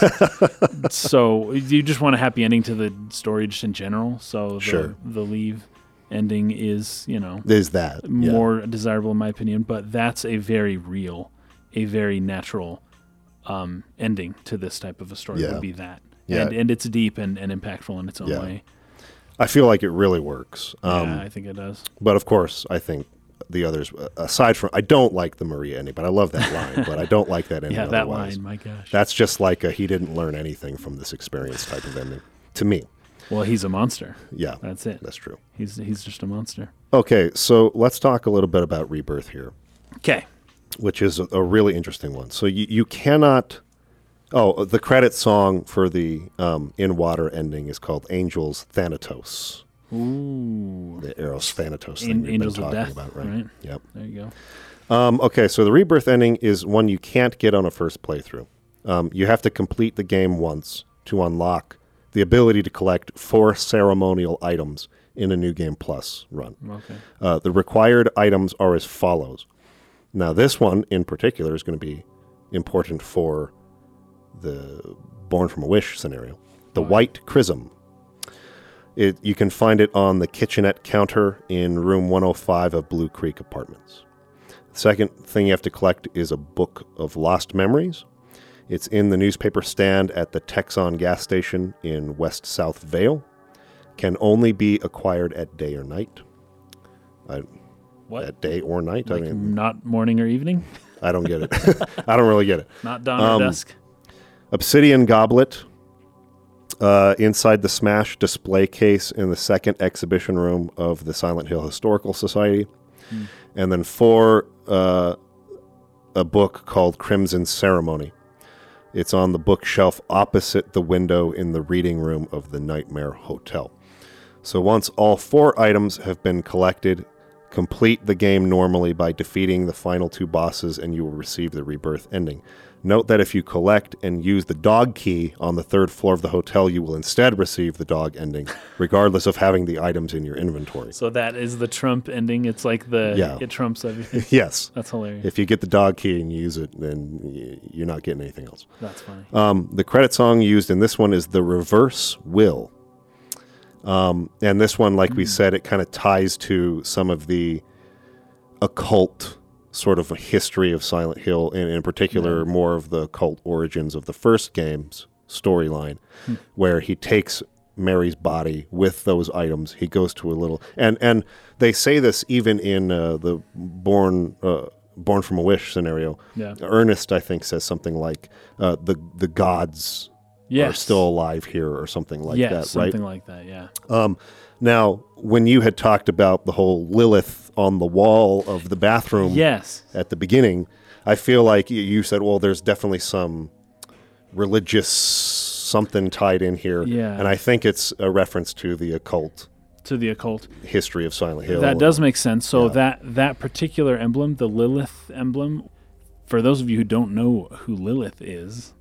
so you just want a happy ending to the story just in general. So the, Sure. the leave ending is you know There's that yeah. more desirable in my opinion, but that's a very real, a very natural um, ending to this type of a story. Yeah. Would be that, Yeah. and and it's deep and, and impactful in its own Yeah. way. I feel like it really works. Um, yeah, I think it does. But of course, I think the others, uh, aside from, I don't like the Maria ending, but I love that line. but I don't like that ending. Yeah, that otherwise. line. My gosh. That's just like a he didn't learn anything from this experience type of ending to me. Well, he's a monster. Yeah, That's it. that's true. He's he's just a monster. Okay, so let's talk a little bit about rebirth here, Okay. which is a, a really interesting one. So you, you cannot. Oh, the credit song for the um, in water ending is called "Angels Thanatos." Ooh. The Eros Thanatos thing we've Angels been of talking Death, about, right? right? Yep. There you go. Um, okay, so the rebirth ending is one you can't get on a first playthrough. Um, you have to complete the game once to unlock the ability to collect four ceremonial items in a new game plus run. Okay. Uh, the required items are as follows. Now, this one in particular is going to be important for the Born from a Wish scenario. The White Chrism. It, you can find it on the kitchenette counter in room 105 of Blue Creek Apartments. The Second thing you have to collect is a book of lost memories. It's in the newspaper stand at the Texon gas station in West South Vale. Can only be acquired at day or night. I, What? At day or night? like I mean, not morning or evening? I don't get it. I don't really get it. Not dawn Um, or dusk? Obsidian Goblet uh, inside the Smash display case in the second exhibition room of the Silent Hill Historical Society. And then four, uh, a book called Crimson Ceremony. It's on the bookshelf opposite the window in the reading room of the Nightmare Hotel. So once all four items have been collected, complete the game normally by defeating the final two bosses and you will receive the rebirth ending. Note that if you collect and use the dog key on the third floor of the hotel, you will instead receive the dog ending, regardless of having the items in your inventory. So that is the Trump ending. It's like the Yeah. it trumps everything. Yes. That's hilarious. If you get the dog key and you use it, then you're not getting anything else. That's funny. Um, the credit song used in this one is The Reverse Will. Um, and this one, like we said, it kind of ties to some of the occult sort of a history of Silent Hill, and in particular, more of the cult origins of the first game's storyline, where he takes Mary's body with those items. He goes to a little, and and they say this even in uh, the Born uh, Born from a Wish scenario. Yeah. Ernest, I think, says something like uh, the the gods are still alive here, or something like yes, that, right? something like that. Yeah. Um, now, when you had talked about the whole Lilith on the wall of the bathroom Yes. at the beginning, I feel like you said, well, there's definitely some religious something tied in here. Yeah. And I think it's a reference to the occult To the occult. history of Silent Hill. That does make sense. So Yeah. that that particular emblem, the Lilith emblem, for those of you who don't know who Lilith is,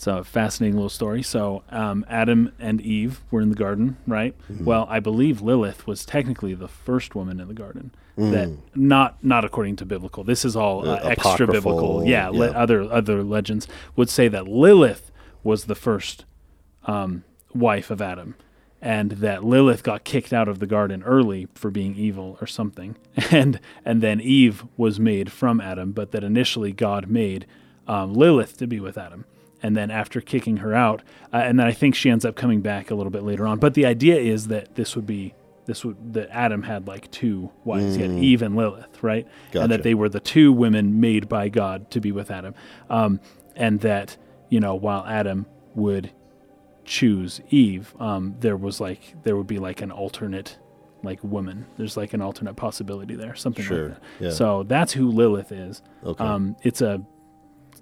it's a fascinating little story. So um, Adam and Eve were in the garden, right? Mm-hmm. Well, I believe Lilith was technically the first woman in the garden. That Mm. not not according to biblical. This is all uh, Uh, extra biblical. apocryphal, Yeah, le- other other legends would say that Lilith was the first um, wife of Adam, and that Lilith got kicked out of the garden early for being evil or something, and and then Eve was made from Adam, but that initially God made um, Lilith to be with Adam, and then after kicking her out, uh, and then I think she ends up coming back a little bit later on. But the idea is that this would be this would that Adam had like two wives, he had Eve and Lilith, right, and that they were the two women made by God to be with Adam, um, and that you know while Adam would choose Eve, um, there was like there would be like an alternate like woman. There's like an alternate possibility there, something Sure, like that. yeah. So that's who Lilith is. Okay. Um, it's a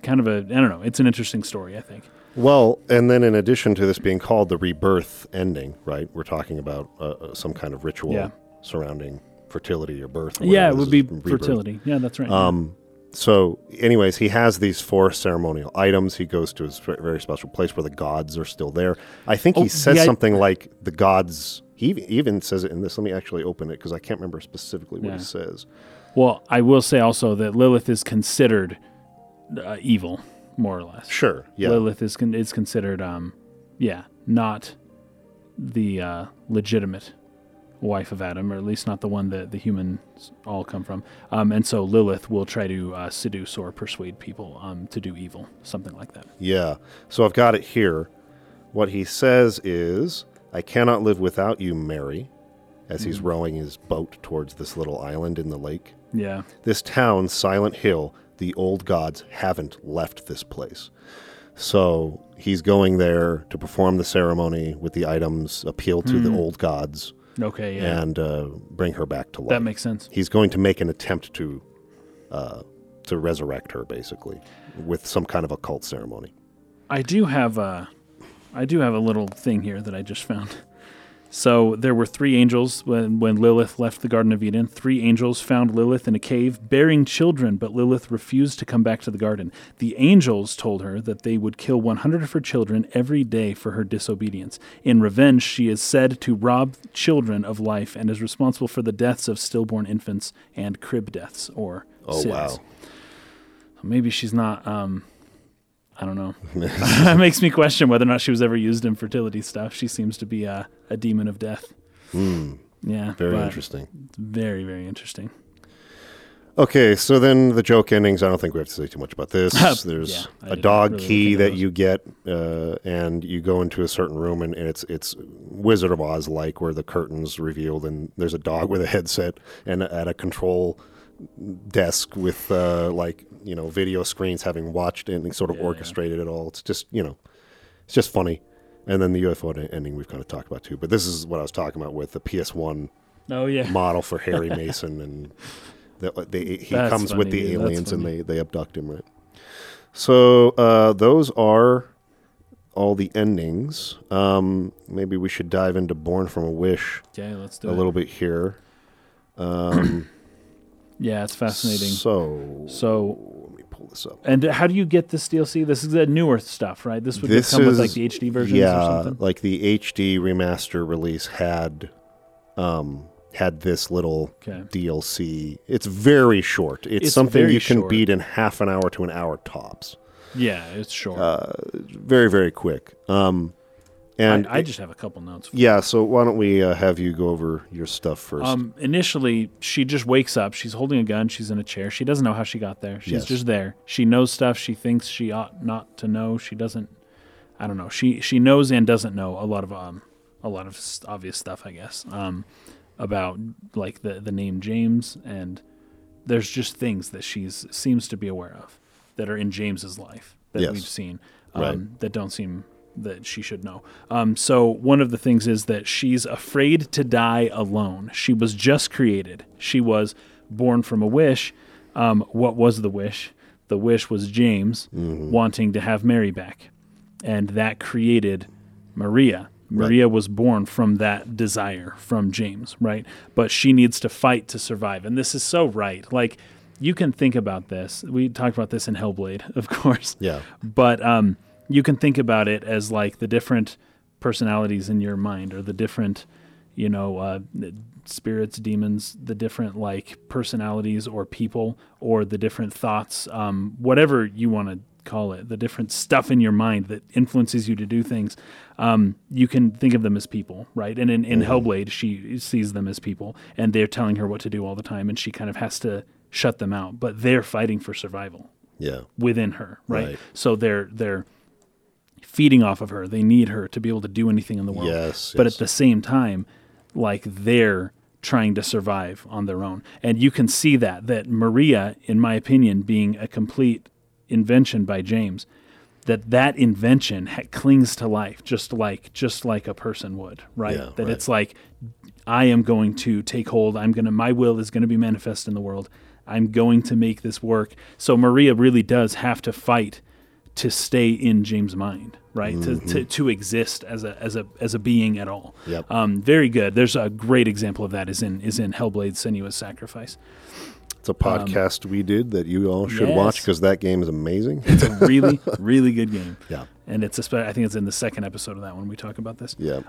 kind of a I don't know. It's an interesting story. I think. Well, and then in addition to this being called the rebirth ending, right? We're talking about uh, uh, some kind of ritual Yeah. surrounding fertility or birth. or yeah, it would be fertility. Yeah, that's right. Um, so, anyways, he has these four ceremonial items. He goes to his very special place where the gods are still there. I think Oh, he says i- something like the gods. He even says it in this. Let me actually open it because I can't remember specifically what Yeah. he says. well, I will say also that Lilith is considered uh, evil, more or less. Sure. Yeah. Lilith is con- is considered, um, yeah, not the uh, legitimate wife of Adam, or at least not the one that the humans all come from. Um, and so Lilith will try to uh, seduce or persuade people um, to do evil, something like that. Yeah. So I've got it here. What he says is, I cannot live without you, Mary, as he's rowing his boat towards this little island in the lake. Yeah, This town, Silent Hill, the old gods haven't left this place. So he's going there to perform the ceremony with the items, appeal to the old gods, Okay, Hmm. yeah, and uh, bring her back to life. that makes sense. he's going to make an attempt to uh, to resurrect her, basically, with some kind of occult ceremony. I do have a, I do have a little thing here that I just found. So there were three angels when, when Lilith left the Garden of Eden. Three angels found Lilith in a cave bearing children, but Lilith refused to come back to the garden. The angels told her that they would kill 100 of her children every day for her disobedience. In revenge, she is said to rob children of life and is responsible for the deaths of stillborn infants and crib deaths or Oh, SIDS. wow. Maybe she's not. Um, I don't know. it makes me question whether or not she was ever used in fertility stuff. She seems to be a, a demon of death. Yeah, Very interesting. Very, very interesting. Okay, so then the joke endings. I don't think we have to say too much about this. There's Yeah, a dog really key that you get, uh, and you go into a certain room, and, and it's it's Wizard of Oz like, where the curtains revealed, and there's a dog with a headset and at a control desk with uh, like you know video screens, having watched it and sort of Yeah, yeah. orchestrated it all. It's just you know, it's just funny. And then the UFO ending we've kind of talked about too. But this is what I was talking about with the PS1 Oh yeah, model for Harry Mason, and the, they, he That's comes with the dude. Aliens and they, they abduct him, right? So uh, those are all the endings. Um, maybe we should dive into Born from a Wish okay, let's do a it. little bit here. Um, Yeah, it's fascinating. So, So, let me pull this up. and how do you get this DLC? This is the newer stuff, right? This would This come with is- like the HD versions yeah, or something. like the HD remaster release had um, had this little Okay. DLC. It's very short. It's, It's something very you can short. beat in half an hour to an hour tops. Yeah, it's short. Uh, very very quick. Um, and I, I just have a couple notes. yeah, so why don't we uh, have you go over your stuff first? Um, initially, she just wakes up. She's holding a gun. She's in a chair. She doesn't know how she got there. She's Yes. just there. She knows stuff she thinks she ought not to know. She doesn't. I don't know. She she knows and doesn't know a lot of um a lot of s- obvious stuff. I guess um about like the the name James and there's just things that she's seems to be aware of that are in James's life that Yes. we've seen um, Right. that don't seem that she should know. Um, so one of the things is that she's afraid to die alone. She was just created. She was born from a wish. Um, what was the wish? The wish was James wanting to have Mary back, and that created Maria. Maria was born from that desire from James, right? But she needs to fight to survive. And this is so right. Like, you can think about this. We talked about this in Hellblade, of course. yeah, But um, you can think about it as like the different personalities in your mind or the different, you know, uh, spirits, demons, the different like personalities or people or the different thoughts, um, whatever you want to call it, the different stuff in your mind that influences you to do things. Um, you can think of them as people, right? And in, in Hellblade, she sees them as people and they're telling her what to do all the time and she kind of has to shut them out, but they're fighting for survival yeah, within her, right? Right. So they're they're feeding off of her. They need her to be able to do anything in the world. Yes, But yes. at the same time, like they're trying to survive on their own. And you can see that that Maria, in my opinion, being a complete invention by James, that that invention ha- clings to life just like just like a person would, right? Yeah, that right. it's like I am going to take hold. I'm going to my will is going to be manifest in the world. I'm going to make this work. So Maria really does have to fight to stay in James' mind, right? To, to to exist as a as a as a being at all. Mm-hmm. Yep. Um, very good. There's a great example of that is in is in Hellblade: Senua's Sacrifice. it's a podcast we did that you all should watch Um, because that game is amazing. It's a really really good game. yeah, And it's a I think it's in the second episode of that one we talk about this. yeah,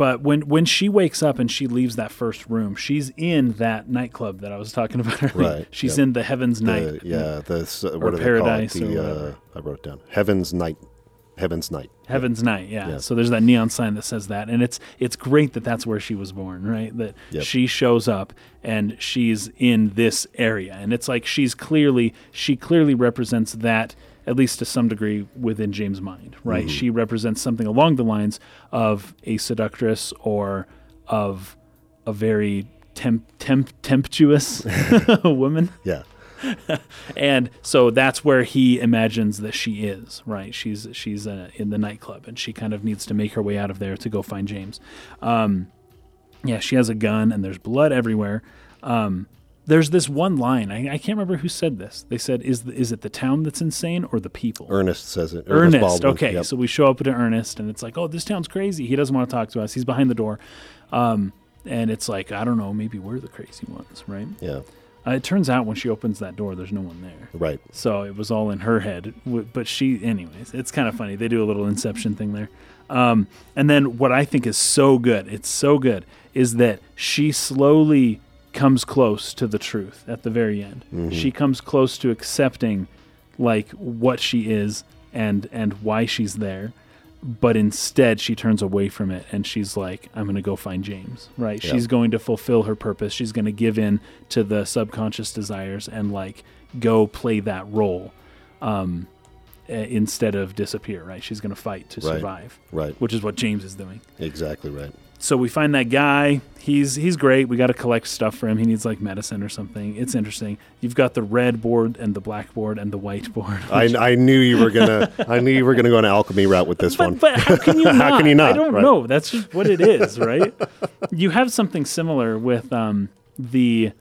But when when she wakes up and she leaves that first room, she's in that nightclub that I was talking about earlier. Right, She's yep. in the Heaven's Night. The- yeah. The what or they Paradise call or it? The whatever. uh, I wrote down. Heaven's Night. Heaven's Night. Heaven's Night, yeah. Yeah. So there's that neon sign that says that, and it's it's great that that's where she was born, right? That Yep. she shows up and she's in this area, and it's like she's clearly she clearly represents that at least to some degree within James' mind, right? Mm-hmm. She represents something along the lines of a seductress or of a very temp, temp, temptuous woman. Yeah. and so that's where he imagines that she is right she's she's uh, in the nightclub and she kind of needs to make her way out of there to go find james um, yeah she has a gun and there's blood everywhere um, there's this one line I, I can't remember who said this they said is the, is it the town that's insane or the people Ernest says it. Ernest. Baldwin. Okay, Yep. so we show up to Ernest, and it's like, oh, this town's crazy. He doesn't want to talk to us. He's behind the door, um, and it's like, I don't know, maybe we're the crazy ones, right? yeah. Uh, it turns out when she opens that door, there's no one there. Right. So it was all in her head. But she, anyways, it's kind of funny. They do a little Inception thing there. Um, and then what I think is so good, it's so good, is that she slowly comes close to the truth at the very end. She comes close to accepting like what she is and and why she's there. But instead, she turns away from it and she's like, I'm going to go find James, right? Yeah. She's going to fulfill her purpose. She's going to give in to the subconscious desires and like go play that role um, instead of disappear, right? She's going to fight to Right. survive, Right. which is what James is doing. Exactly right. So we find that guy. He's he's great. We got to collect stuff for him. He needs like medicine or something. It's interesting. You've got the red board and the black board and the white board. I, I knew you were gonna I knew you were gonna go an alchemy route with this one. But, but how can you not? How can you not, I don't right? know. That's just what it is, right? you have something similar with um, the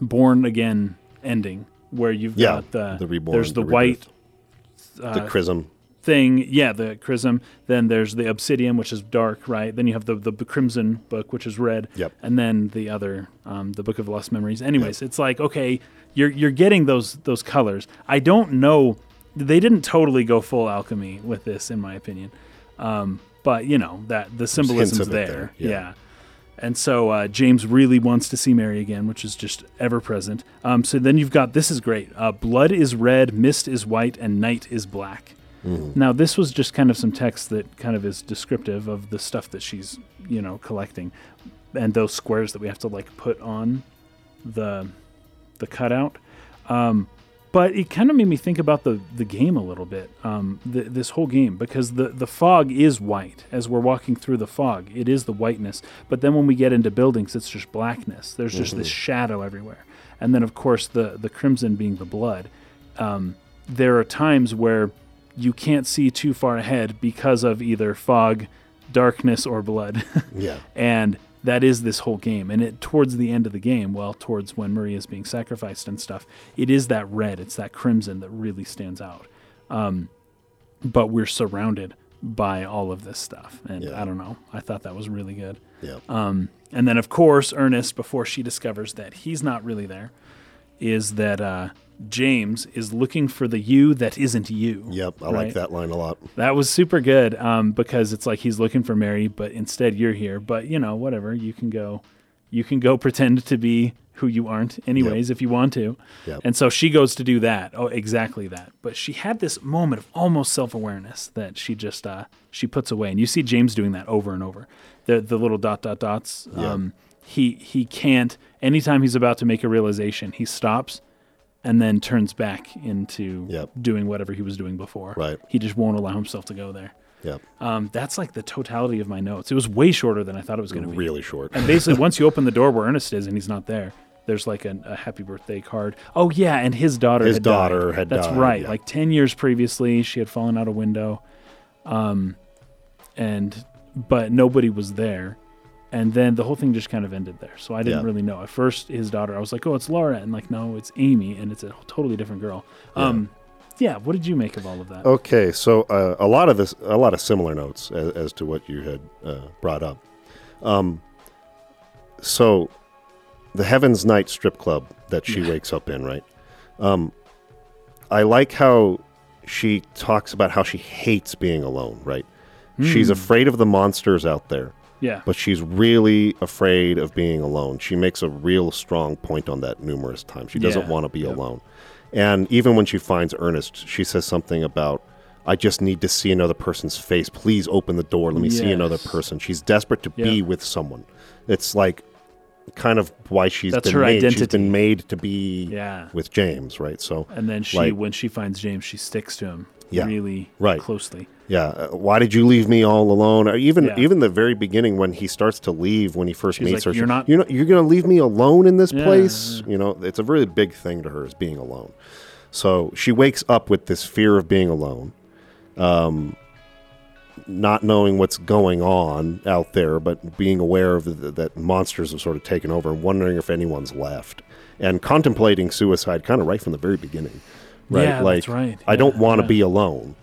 born again ending, where you've Yeah, got the, the reborn, There's the, the white the chrism. Thing, yeah, the chrism. Then there's the obsidian, which is dark, right? Then you have the the crimson book, which is red. Yep. And then the other, um, the book of lost memories. Anyways, it's like okay, you're you're getting those those colors. I don't know. They didn't totally go full alchemy with this, in my opinion. Um, but you know that the symbolism's there. there, Yeah. yeah. And so uh, James really wants to see Mary again, which is just ever present. Um, so then you've got this is great. Uh, Blood is red, mist is white, and night is black. Now this was just kind of some text that kind of is descriptive of the stuff that she's you know collecting, and those squares that we have to like put on the the cutout. Um, but it kind of made me think about the the game a little bit. Um, th- this whole game because the the fog is white as we're walking through the fog. It is the whiteness, but then when we get into buildings, it's just blackness. There's just this shadow everywhere, and then of course the the crimson being the blood. Um, there are times where you can't see too far ahead because of either fog, darkness, or blood. Yeah. and that is this whole game and it towards the end of the game well towards when maria is being sacrificed and stuff it is that red it's that crimson that really stands out um, but we're surrounded by all of this stuff and Yeah. i don't know i thought that was really good Yeah. um, and then of course ernest before she discovers that he's not really there is that uh, james is looking for the you that isn't you Yep. I right? like that line a lot. That was super good um, because it's like he's looking for Mary, but instead you're here. But you know, whatever. You can go, you can go pretend to be who you aren't, anyways, if you want to. Yep. And so she goes to do that. Oh, exactly that. But she had this moment of almost self awareness that she just uh, she puts away, and you see James doing that over and over. The the little dot dot dots. Yeah. Um, he he can't. Anytime he's about to make a realization, he stops. And then turns back into Yep. doing whatever he was doing before. Right. He just won't allow himself to go there. Yep. Um, that's like the totality of my notes. It was way shorter than I thought it was going to be. Really short. And basically, once you open the door where Ernest is and he's not there, there's like a, a happy birthday card. Oh yeah, and his daughter. His had daughter died. had That's died, right. yeah. Like ten years previously, she had fallen out a window. Um, and but nobody was there. And then the whole thing just kind of ended there. So I didn't Yeah. really know. At first, his daughter, I was like, "Oh, it's Laura," and like, no, it's Amy, and it's a totally different girl. Um, yeah. What did you make of all of that? Okay, so uh, a lot of this, a lot of similar notes as, as to what you had uh, brought up. Um, so, the Heaven's Night strip club that she Yeah. wakes up in, right? Um, I like how she talks about how she hates being alone, right? She's Hmm. afraid of the monsters out there, Yeah. but she's really afraid of being alone. She makes a real strong point on that numerous times. She doesn't Yeah, want to be yep. alone. And even when she finds Ernest, she says something about, I just need to see another person's face. Please open the door. Let me see another person. She's desperate to be with someone. It's like kind of why she's That's been her made. She's identity. been made to be Yeah. with James, right? So And then she, Like- when she finds James, she sticks to him. Yeah, really right. closely. Yeah. uh, Why did you leave me all alone? Or even Yeah. even the very beginning when he starts to leave when he first She's meets like, her. "You're not- You're not. You're going to leave me alone in this Yeah, place. You know, it's a really big thing to her is being alone. So she wakes up with this fear of being alone, um, not knowing what's going on out there, but being aware of the, that monsters have sort of taken over and wondering if anyone's left, and contemplating suicide kind of right from the very beginning. Right, Yeah, like that's right. I don't want to yeah. be alone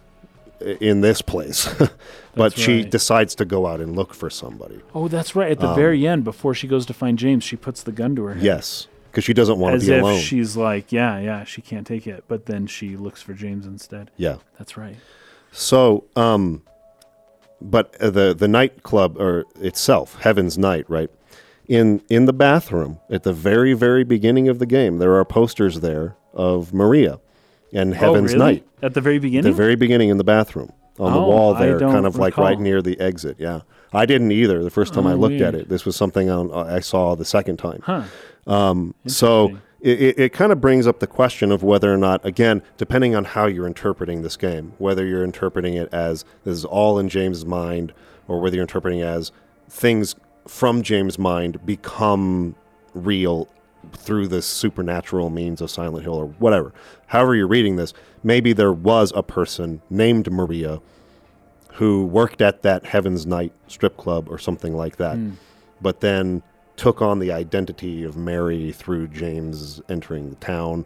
in this place. but That's she right. decides to go out and look for somebody. Oh, that's right. At the Um, very end, before she goes to find James, she puts the gun to her head. Yes, because she doesn't want to be if alone. she's like, yeah, yeah, she can't take it. But then she looks for James instead. yeah. That's right. So, um, but uh, the the nightclub or itself, Heaven's Night, right? In in the bathroom at the very very beginning of the game, there are posters there of Maria and oh, Heaven's oh, really? Night. At the very beginning? The very beginning in the bathroom on the Oh, wall there, kind of like right near the exit. Yeah, I didn't either the first time I Oh, looked at weird. it. This was something on, uh, I saw the second time. huh. Um, so it, it, it kind of brings up the question of whether or not, again, depending on how you're interpreting this game, whether you're interpreting it as this is all in James' mind, or whether you're interpreting it as things from James' mind become real through this supernatural means of Silent Hill or whatever. However, you're reading this, maybe there was a person named Maria who worked at that Heaven's Night strip club or something like that, hmm. but then took on the identity of Mary through James entering the town.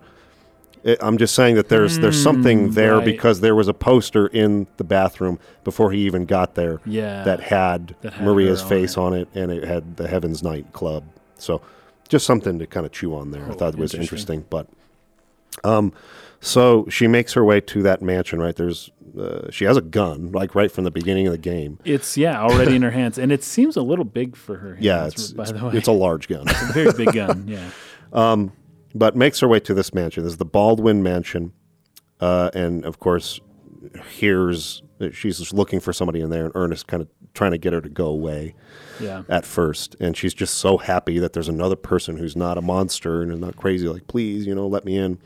It, I'm just saying that there's there's hmm, something there right. because there was a poster in the bathroom before he even got there Yeah. that had, That had Maria's on face it. on it and it had the Heaven's Night Club. So just something to kind of chew on there. I Oh, thought it was interesting. but um, so she makes her way to that mansion. Right there's uh, she has a gun like right from the beginning of the game. It's, yeah, already in her hands. And it seems a little big for her hands, Yeah, it's by it's, the way. it's a large gun. it's a very big gun. Yeah. Um, but makes her way to this mansion. This is the Baldwin Mansion, uh, and of course, hears she's just looking for somebody in there, and Ernest kind of trying to get her to go away Yeah. at first, and she's just so happy that there's another person who's not a monster and is not crazy. Like, please, you know, let me in.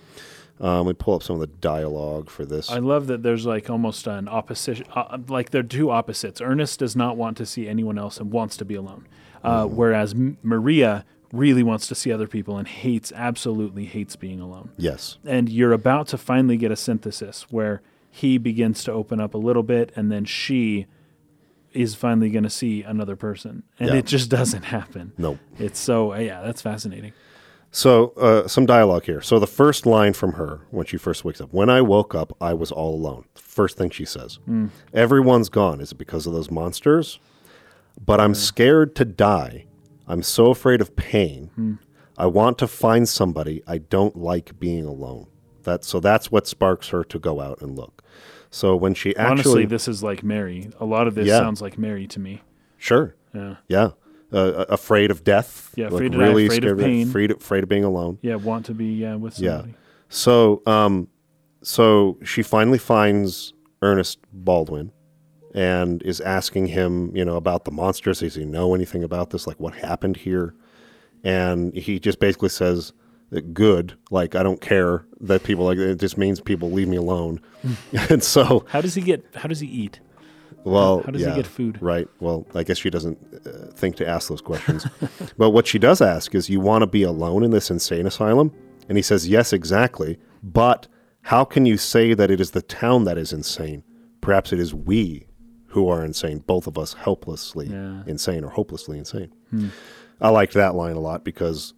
Um, we pull up some of the dialogue for this. I love that there's like almost an opposition, uh, like they're two opposites. Ernest does not want to see anyone else and wants to be alone, uh, Mm-hmm. whereas M- Maria really wants to see other people and hates, absolutely hates being alone. yes, And you're about to finally get a synthesis where he begins to open up a little bit, and then she is finally going to see another person, and Yeah. it just doesn't happen. no. It's so uh, yeah, that's fascinating. So, uh, some dialogue here. So, the first line from her when she first wakes up When I woke up, I was all alone. First thing she says mm. Everyone's gone. Is it because of those monsters? But I'm scared to die. I'm so afraid of pain. Mm. I want to find somebody. I don't like being alone. That, so, that's what sparks her to go out and look. So, when she actually. Honestly, this is like Mary. A lot of this Yeah. sounds like Mary to me. Sure. Yeah. Yeah. Uh, afraid of death. Yeah, like afraid to die, really afraid of scared pain. Afraid, afraid of being alone. Yeah, want to be yeah with Yeah. So, um, so she finally finds Ernest Baldwin and is asking him, you know, about the monsters. Does he know anything about this? Like, what happened here? And he just basically says, "Good. Like, I don't care that people like it. Just means people leave me alone." and so, How does he get? How does he eat? well, how does he get food? Right. Well, I guess she doesn't uh, think to ask those questions. but what she does ask is, "You want to be alone in this insane asylum?" And he says, "Yes, exactly. But how can you say that it is the town that is insane? Perhaps it is we who are insane, both of us helplessly Yeah. insane or hopelessly insane." I liked that line a lot because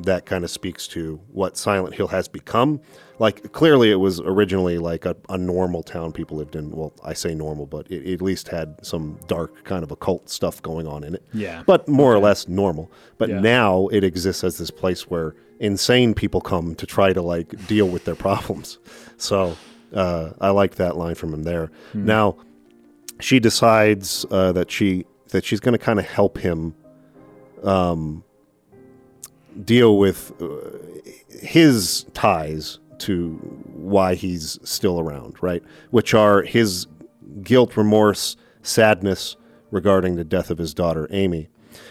that kind of speaks to what Silent Hill has become. Like clearly, it was originally like a, a normal town people lived in. Well, I say normal, but it, it at least had some dark kind of occult stuff going on in it. Yeah. but more or less normal. But Yeah. now it exists as this place where insane people come to try to like deal with their problems. So uh, I like that line from him there. Hmm. Now she decides uh, that she that she's going to kind of help him deal with uh, his ties to why he's still around, right? Which are his guilt, remorse, sadness regarding the death of his daughter, Amy.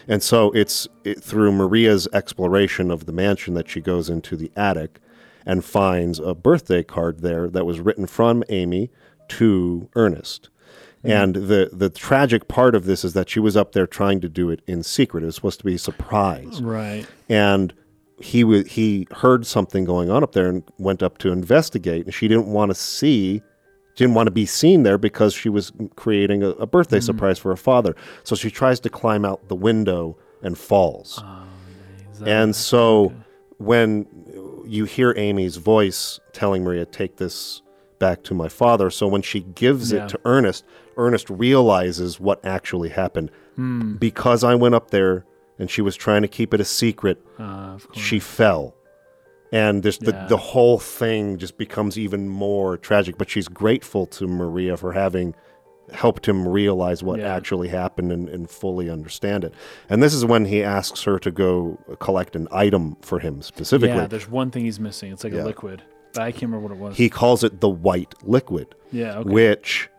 And so it's it, through Maria's exploration of the mansion that she goes into the attic and finds a birthday card there that was written from Amy to Ernest. And the the tragic part of this is that she was up there trying to do it in secret. It was supposed to be a surprise. Right. and he wa he heard something going on up there and went up to investigate. And she didn't want to see didn't want to be seen there because she was creating a, a birthday surprise for her father. So she tries to climb out the window and falls. That- and so when you hear Amy's voice telling Maria, take this back to my father. So when she gives Yeah. it to Ernest, Ernest realizes what actually happened. Hmm. Because I went up there and she was trying to keep it a secret, uh, she fell. And this, Yeah. the, the whole thing just becomes even more tragic. But she's grateful to Maria for having helped him realize what Yeah. actually happened and, and fully understand it. And this is when he asks her to go collect an item for him specifically. yeah, there's one thing he's missing. It's like Yeah. a liquid. I can't remember what it was. he calls it the white liquid, yeah, okay. which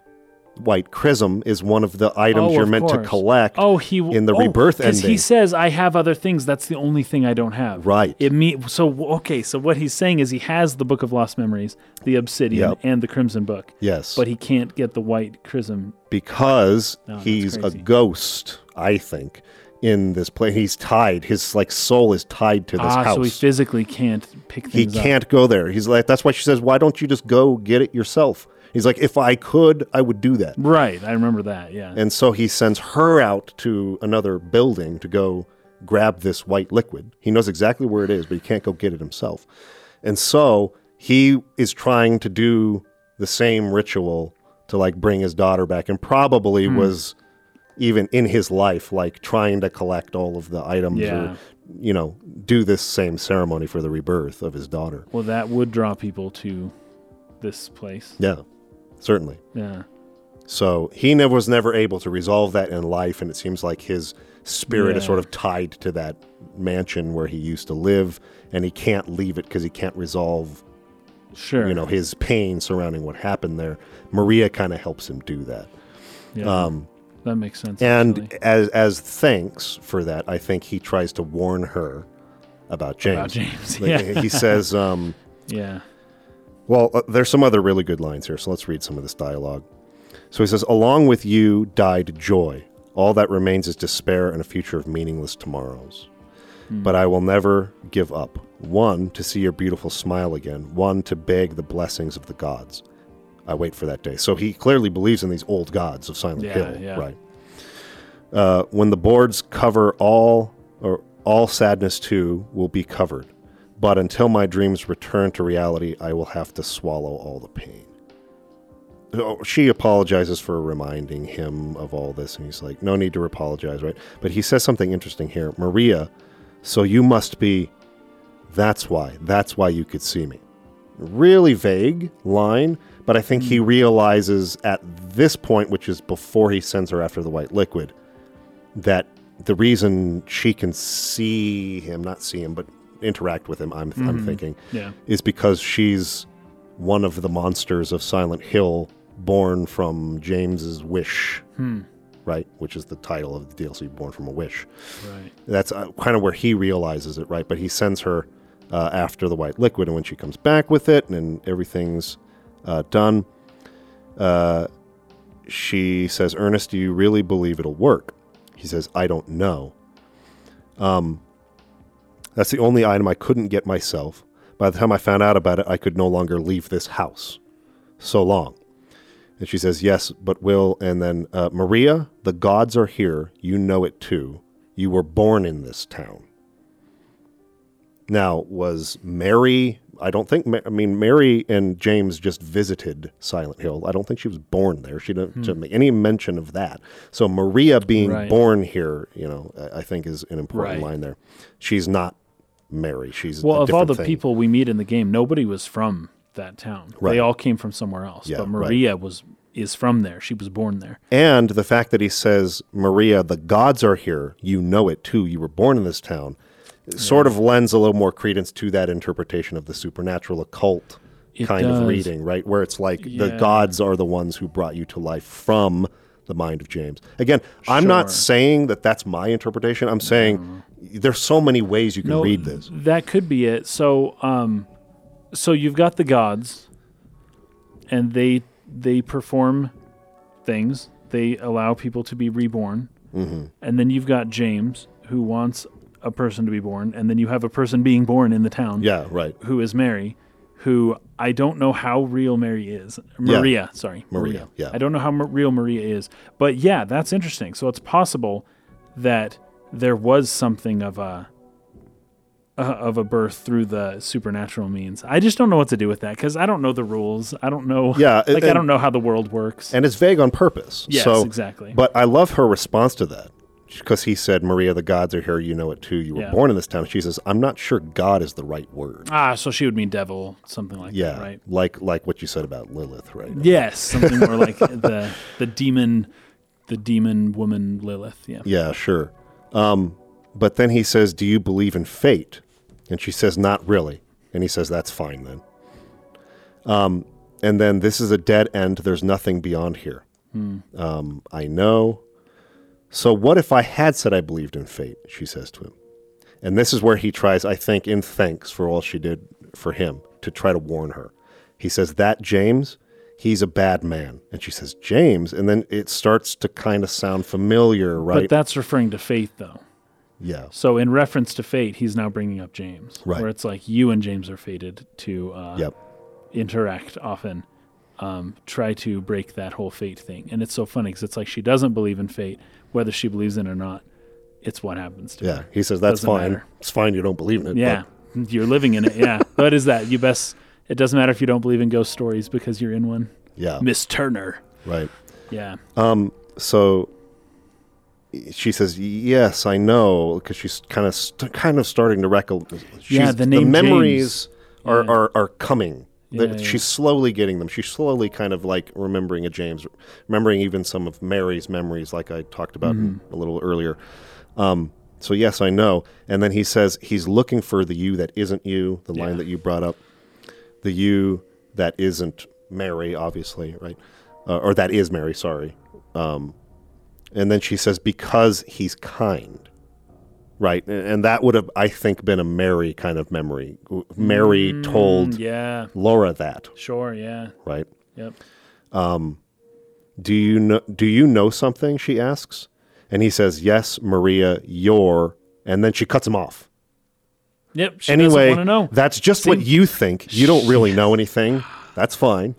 white chrism is one of the items Oh, you're meant to collect. Oh, he in the oh, rebirth 'cause he says I have other things. That's the only thing I don't have. Right. It me so okay. So what he's saying is he has the Book of Lost Memories, the Obsidian, Yep. and the Crimson Book, yes, but he can't get the White Chrism. because Oh, he's a ghost, I think, in this place. He's tied. His like soul is tied to this Ah, house. so he physically can't pick he up. can't go there. He's like that's why she says, "Why don't you just go get it yourself?" He's like, "If I could, I would do that." Right, I remember that. Yeah. And so he sends her out to another building to go grab this white liquid. He knows exactly where it is, but he can't go get it himself. And so he is trying to do the same ritual to like bring his daughter back and probably Hmm. was even in his life like trying to collect all of the items Yeah. or you know do this same ceremony for the rebirth of his daughter. well, that would draw people to this place. Yeah. Certainly. Yeah. So he never was never able to resolve that in life, and it seems like his spirit is sort of tied to that mansion where he used to live, and he can't leave it because he can't resolve, Sure. you know, his pain surrounding what happened there. Maria kind of helps him do that, Yeah. um, that makes sense. and actually. as as thanks for that, I think he tries to warn her about James. about James. Like, Yeah. He says, um, yeah. Well, uh, there's some other really good lines here, so let's read some of this dialogue. So he says, Along with you died joy. All that remains is despair and a future of meaningless tomorrows. But I will never give up. One, to see your beautiful smile again. One, to beg the blessings of the gods. I wait for that day. So he clearly believes in these old gods of Silent Yeah, Hill, yeah. right? Uh, when the boards cover all, or all sadness too, will be covered. But until my dreams return to reality, I will have to swallow all the pain. Oh, She apologizes for reminding him of all this, and he's like, No need to apologize, right? But he says something interesting here. Maria, so you must be. That's why. That's why you could see me. Really vague line, but I think he realizes at this point, which is before he sends her after the white liquid, that the reason she can see him, not see him, but interact with him, I'm, I'm thinking, Yeah. is because she's one of the monsters of Silent Hill born from James's wish, right? Which is the title of the DLC, Born from a Wish. Right. That's uh, kind of where he realizes it, right? But he sends her uh, after the white liquid, and when she comes back with it and everything's uh, done, uh, she says, Ernest, do you really believe it'll work? He says, I don't know. Um, that's the only item I couldn't get myself. By the time I found out about it, I could no longer leave this house. So long. And she says, Yes, but will. And then, uh, Maria, the gods are here. You know it too. You were born in this town. Now, was Mary, I don't think, Ma- I mean, Mary and James just visited Silent Hill. I don't think she was born there. She didn't, didn't hmm. make any mention of that. So, Maria being Right. born here, you know, I I think is an important Right. line there. She's not Mary. She's Well, of all the thing. people we meet in the game, nobody was from that town. Right. They all came from somewhere else. Yeah, but. Maria was is from there. She was born there. And the fact that he says, Maria, the gods are here. You know it too. You were born in this town. Sort of lends a little more credence to that interpretation of the supernatural occult It kind of reading, right? Where it's like the gods are the ones who brought you to life from the mind of James. Again, I'm not saying that that's my interpretation. I'm saying there's so many ways you can read this. That could be it. So, um, so you've got the gods, and they they perform things. They allow people to be reborn. Mm-hmm. And then you've got James who wants a person to be born, and then you have a person being born in the town Yeah, right. who is Mary, who I don't know how real Mary is. Maria, sorry. Maria, yeah. I don't know how ma- real Maria is. But yeah, that's interesting. So it's possible that there was something of a uh, of a birth through the supernatural means. I just don't know what to do with that because I don't know the rules. I don't know. Yeah, like I don't know how the world works. And it's vague on purpose. yes, so, exactly. But I love her response to that because he said, Maria, the gods are here. You know it too. You were Yeah. born in this town. She says, I'm not sure God is the right word. ah, so she would mean devil, something like Yeah. that, right? Like like what you said about Lilith, right? Yes, something more like the the demon, the demon woman Lilith. Yeah. Yeah, sure. Um, but then he says, Do you believe in fate? And she says, Not really. And he says, That's fine then. Um, and then this is a dead end. There's nothing beyond here. Um, I know. So what if I had said I believed in fate? She says to him. And this is where he tries, I think, in thanks for all she did for him, to try to warn her. He says, That James, he's a bad man. And she says, James. And then it starts to kind of sound familiar, right? But that's referring to faith, though. yeah. So in reference to fate, he's now bringing up James, Right. where it's like you and James are fated to uh, Yep. interact often, um, try to break that whole fate thing. And it's so funny because it's like she doesn't believe in fate, whether she believes in it or not. It's what happens to her. Yeah, her. he says that's Doesn't fine. matter. It's fine you don't believe in it. Yeah, you're living in it. Yeah, what is that? You best. It doesn't matter if you don't believe in ghost stories because you're in one. yeah, Miss Turner. right. Yeah. Um So she says, "Yes, I know," because she's kind of st- kind of starting to recall. Yeah, the name memories James. are, Yeah. are are coming. Yeah, yeah. She's slowly getting them. She's slowly kind of like remembering a James, remembering even some of Mary's memories, like I talked about Mm-hmm. a little earlier. Um, so yes, I know. And then he says he's looking for the you that isn't you. The line that you brought up, the you that isn't Mary, obviously, right? Uh, or that is Mary. Sorry. Um, and then she says because he's kind. Right, and that would have, I think, been a Mary kind of memory. Mary told Mm, Yeah. Laura that, Sure. Yeah. right? Yep. Do you know do you know something? she asks. And he says, "Yes, Maria, you're." And then she cuts him off. Yep. She anyway, that's just what you think. You don't really know anything. That's fine.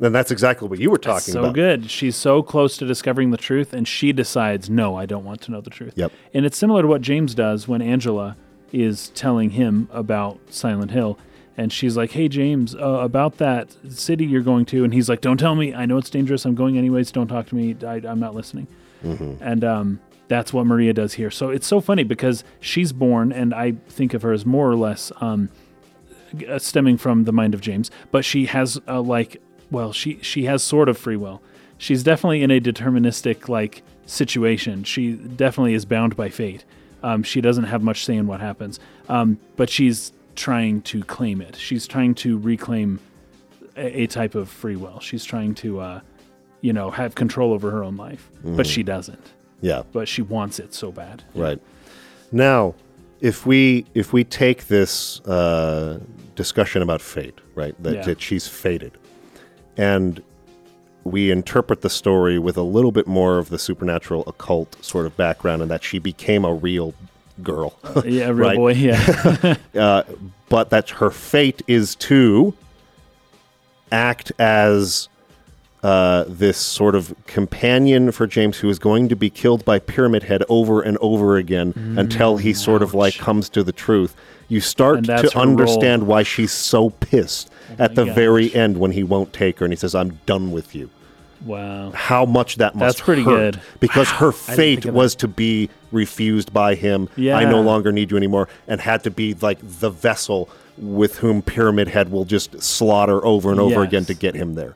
And that's exactly what you were talking so about. So good. She's so close to discovering the truth, and she decides, no, I don't want to know the truth. Yep. And it's similar to what James does when Angela is telling him about Silent Hill. And she's like, hey, James, uh, about that city you're going to. And he's like, don't tell me. I know it's dangerous. I'm going anyways. Don't talk to me. I, I'm not listening. And um, that's what Maria does here. So it's so funny because she's born, and I think of her as more or less um, uh, stemming from the mind of James, but she has uh, like, well, she she has sort of free will. She's definitely in a deterministic like situation. She definitely is bound by fate. Um, she doesn't have much say in what happens, um, but she's trying to claim it. She's trying to reclaim a, a type of free will. She's trying to, uh, you know, have control over her own life, but she doesn't. Yeah. But she wants it so bad. Right. Now, if we if we take this uh, discussion about fate, right, that, Yeah. that she's fated, and we interpret the story with a little bit more of the supernatural occult sort of background, and that she became a real girl, Yeah, real Right. boy. Yeah. uh, but that her fate is to act as uh, this sort of companion for James, who is going to be killed by Pyramid Head over and over again until he sort of like comes to the truth. You start to her role. understand why she's so pissed at the gosh. very end when he won't take her and he says, "I'm done with you." wow. How much that must That's pretty good. because her fate was to be refused by him. Yeah. I no longer need you anymore, and had to be like the vessel with whom Pyramid Head will just slaughter over and over Yes. again to get him there.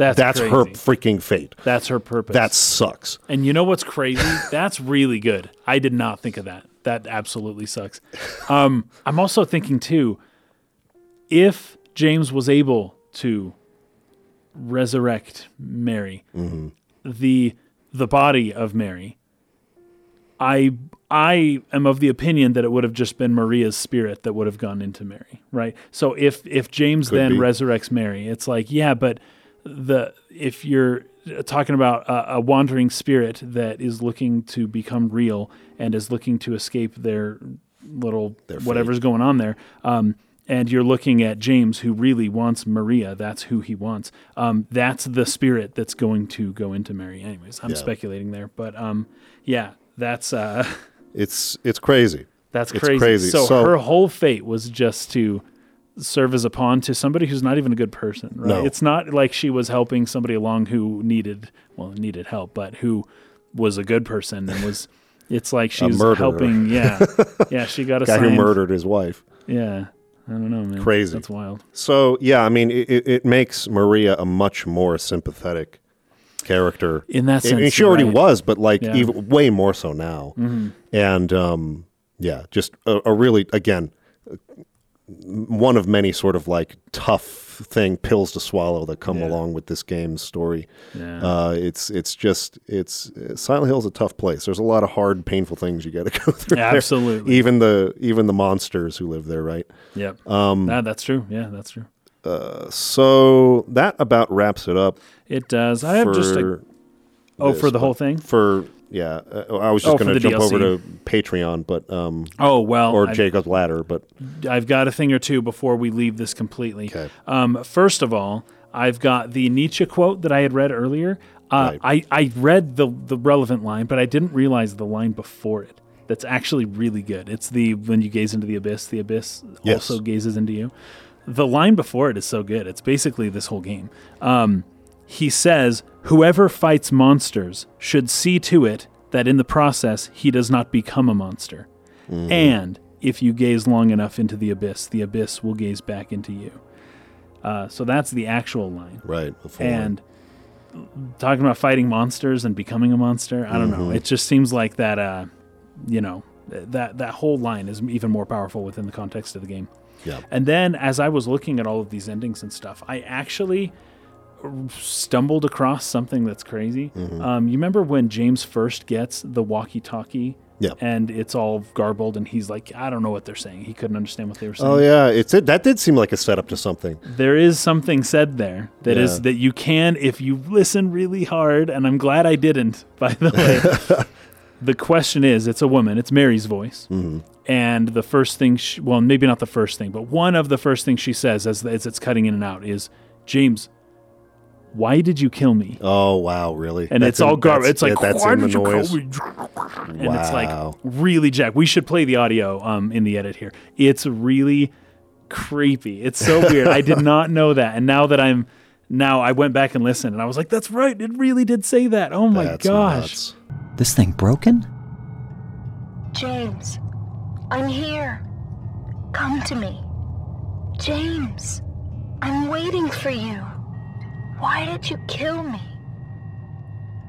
That's That's her freaking fate. That's her purpose. That sucks. and you know what's crazy? That's really good. I did not think of that. That absolutely sucks. Um, I'm also thinking too, if James was able to resurrect Mary, the the body of Mary, I I am of the opinion that it would have just been Maria's spirit that would have gone into Mary, right? So if if James Could then be. resurrects Mary, it's like, yeah, but the if you're talking about a, a wandering spirit that is looking to become real and is looking to escape their little Their whatever's going on there. Um, and you're looking at James, who really wants Maria. That's who he wants. Um, that's the spirit that's going to go into Mary. Anyways, I'm Yeah. speculating there, but um, yeah, that's uh, It's it's crazy. that's It's crazy. crazy. So, So- her whole fate was just to serve as a pawn to somebody who's not even a good person. Right? No. It's not like she was helping somebody along who needed well needed help, but who was a good person and was. It's like she's helping. Yeah, yeah. She got a Guy who murdered his wife. Yeah, I don't know, man. Crazy. That's wild. So yeah, I mean, it, it- makes Maria a much more sympathetic character. In that sense, she already right. was, but like Yeah. even way more so now. And um, yeah, just a, a really again one of many sort of like tough thing pills to swallow that come Yeah. along with this game's story. Yeah. Uh, it's it's just it's Silent Hill's a tough place. There's a lot of hard, painful things you got to go through. there. Absolutely. even the even the monsters who live there, right? Yep. Um, Nah, that's true. Yeah, that's true. Uh, So that about wraps it up. It does. I have just a, oh for the whole thing. For yeah, uh, I was Oh, just for going to jump over to Patreon, but um, Oh well, or I- Jacob's Ladder, but I've got a thing or two before we leave this completely. Okay. Um, first of all, I've got the Nietzsche quote that I had read earlier. Uh, I, I read the the relevant line, but I didn't realize the line before it. That's actually really good. It's the when you gaze into the abyss, the abyss Yes. also gazes into you. The line before it is so good. It's basically this whole game. Um, he says, "Whoever fights monsters should see to it that in the process he does not become a monster." And if you gaze long enough into the abyss, the abyss will gaze back into you. Uh, so that's the actual line. right. full line. And talking about fighting monsters and becoming a monster, I don't Mm-hmm. know. It just seems like that. Uh, you know, that that whole line is even more powerful within the context of the game. yeah, And then as I was looking at all of these endings and stuff, I actually stumbled across something that's crazy. Mm-hmm. Um, you remember when James first gets the walkie-talkie? Yeah. And it's all garbled, and he's like, I don't know what they're saying. He couldn't understand what they were saying. oh yeah, it's it. That did seem like a setup to something. There is something said there that is Yeah. that you can if you listen really hard, and I'm glad I didn't. By the way, the question is, it's a woman. It's Mary's voice, Mm-hmm. and the first thing, she, well, maybe not the first thing, but one of the first things she says as, as it's cutting in and out is, James, why did you kill me? Oh wow, really? And That's it's in- all garbage. It's like, yeah, that's why in the did you noise. kill me? And it's like Wow. really jack. We should play the audio um, in the edit here. It's really creepy. It's so weird. I did not know that, and now that I'm now I went back and listened, and I was like, that's right. It really did say that. Oh my That's gosh. nuts. This thing broken? James, I'm here. Come to me. James, I'm waiting for you. Why did you kill me?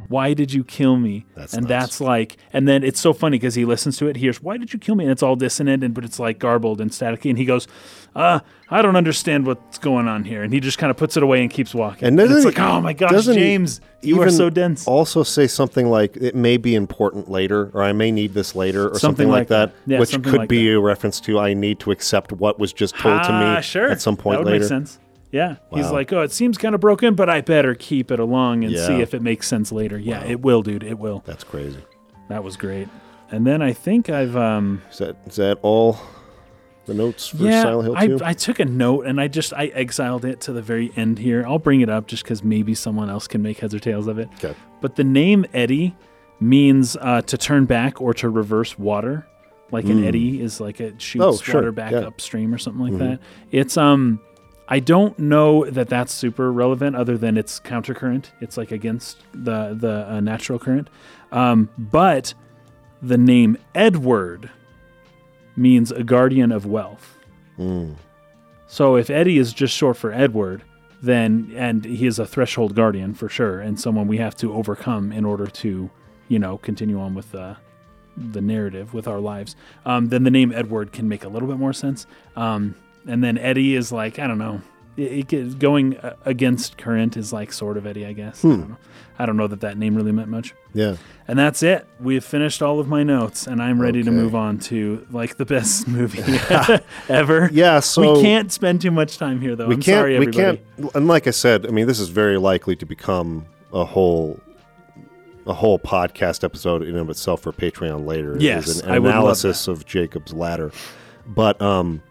Why did you kill me? That's and nuts. that's like, and then it's so funny because he listens to it. He hears, "Why did you kill me?" And it's all dissonant, and but it's like garbled and staticky. And he goes, "Uh, I don't understand what's going on here." And he just kind of puts it away and keeps walking. And And, it's he- like, "Oh my gosh, James, you are so dense." Also, say something like it may be important later, or I may need this later, or something, Something like like that, that. Yeah, which could like be that. a reference to I need to accept what was just told to Ah, me sure. at some point that would later. Make sense. Yeah, he's like, "Oh, it seems kind of broken, but I better keep it along and see if it makes sense later." Yeah, it will, dude. It will. That's crazy. That was great. And then I think I've um Is that is that all the notes for yeah, Silent Hill I, 2? I took a note and I just I exiled it to the very end here. I'll bring it up just because maybe someone else can make heads or tails of it. okay. But the name Eddy means uh, to turn back or to reverse water. Like an eddy is like it shoots Hmm. Oh, sure, water back yeah. Mm-hmm. upstream or something like that. It's um, I don't know that that's super relevant other than it's countercurrent. It's like against the the uh, natural current. Um, but the name Edward means a guardian of wealth. Hmm. So if Eddie is just short for Edward, then and he is a threshold guardian for sure, and someone we have to overcome in order to, you know, continue on with the the narrative with our lives. Um, then the name Edward can make a little bit more sense. Um, and then Eddie is like I don't know, it, it going against current is like sort of Eddie, I guess. I, Hmm. don't know. I don't know that that name really meant much. Yeah. And that's it. We've finished all of my notes, and I'm ready to move on to like the best movie ever. Yeah. So we can't spend too much time here, though. we I'm can't sorry, we can't and like i said i mean this is very likely to become a whole a whole podcast episode in and of itself for patreon later Yes, is an I would love analysis of jacob's ladder but um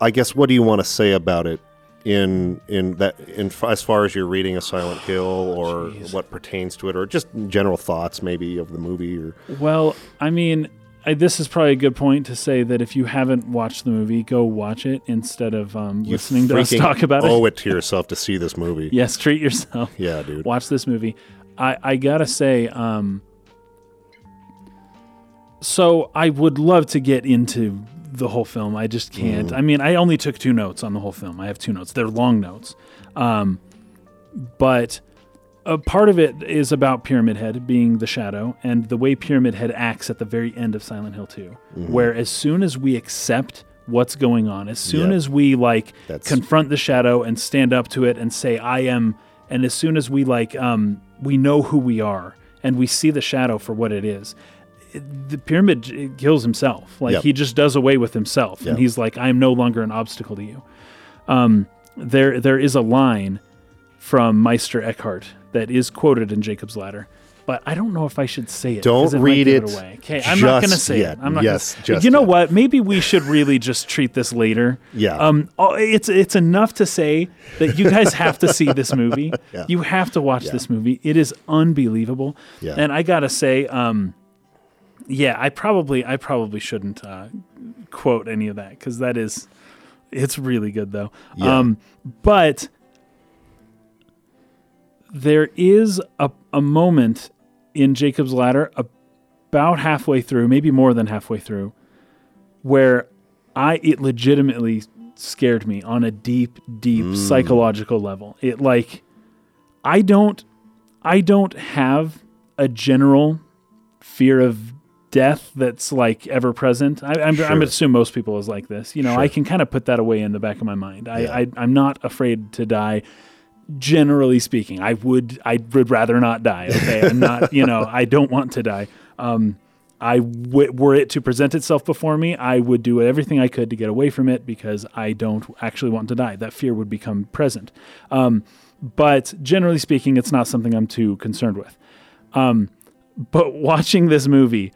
i guess what do you want to say about it in in that in as far as you're reading a silent hill or Oh, what pertains to it or just general thoughts maybe of the movie or Well, I mean, I, this is probably a good point to say that if you haven't watched the movie, go watch it instead of um, listening to us talk about it. owe it. it to yourself to see this movie Yes, treat yourself. yeah dude Watch this movie. I, I gotta say, um, so I would love to get into the whole film. I just can't. I mean, I only took two notes on the whole film. I have two notes. They're long notes. Um, but a part of it is about Pyramid Head being the shadow and the way Pyramid Head acts at the very end of Silent Hill 2, where as soon as we accept what's going on, as soon Yep. as we like That's- confront the shadow and stand up to it and say, I am, and as soon as we like, um, we know who we are and we see the shadow for what it is. It- The pyramid kills himself. Like Yep. he just does away with himself, Yep. and he's like, "I am no longer an obstacle to you." Um, there, there is a line from Meister Eckhart that is quoted in Jacob's Ladder, but I don't know if I should say it. Don't might read give it away. Okay, I'm not going to say yet. it. I'm not. Yes, gonna, just You know yet. what? Maybe we should really just treat this later. Yeah. Um. It's it's enough to say that you guys have to see this movie. Yeah. You have to watch Yeah. this movie. It is unbelievable. Yeah. And I gotta say, um, yeah, I probably I probably shouldn't uh, quote any of that because that is it's really good though. Yeah. Um, but there is a, a moment in Jacob's Ladder about halfway through, maybe more than halfway through, where I it legitimately scared me on a deep, deep psychological level. It like I don't I don't have a general fear of death that's like ever present. I, I'm, I'm Sure. assume most people is like this. You know, I can kind of put that away in the back of my mind. I, Yeah. I I'm not afraid to die. Generally speaking, I would I would rather not die. Okay, I'm not. You know, I don't want to die. Um, I w- were it to present itself before me, I would do everything I could to get away from it because I don't actually want to die. That fear would become present. Um, but generally speaking, it's not something I'm too concerned with. Um, but watching this movie,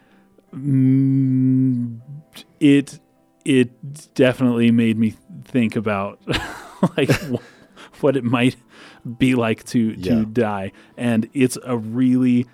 mm, it it definitely made me think about like wh- what it might be like to to Yeah. die, and it's a really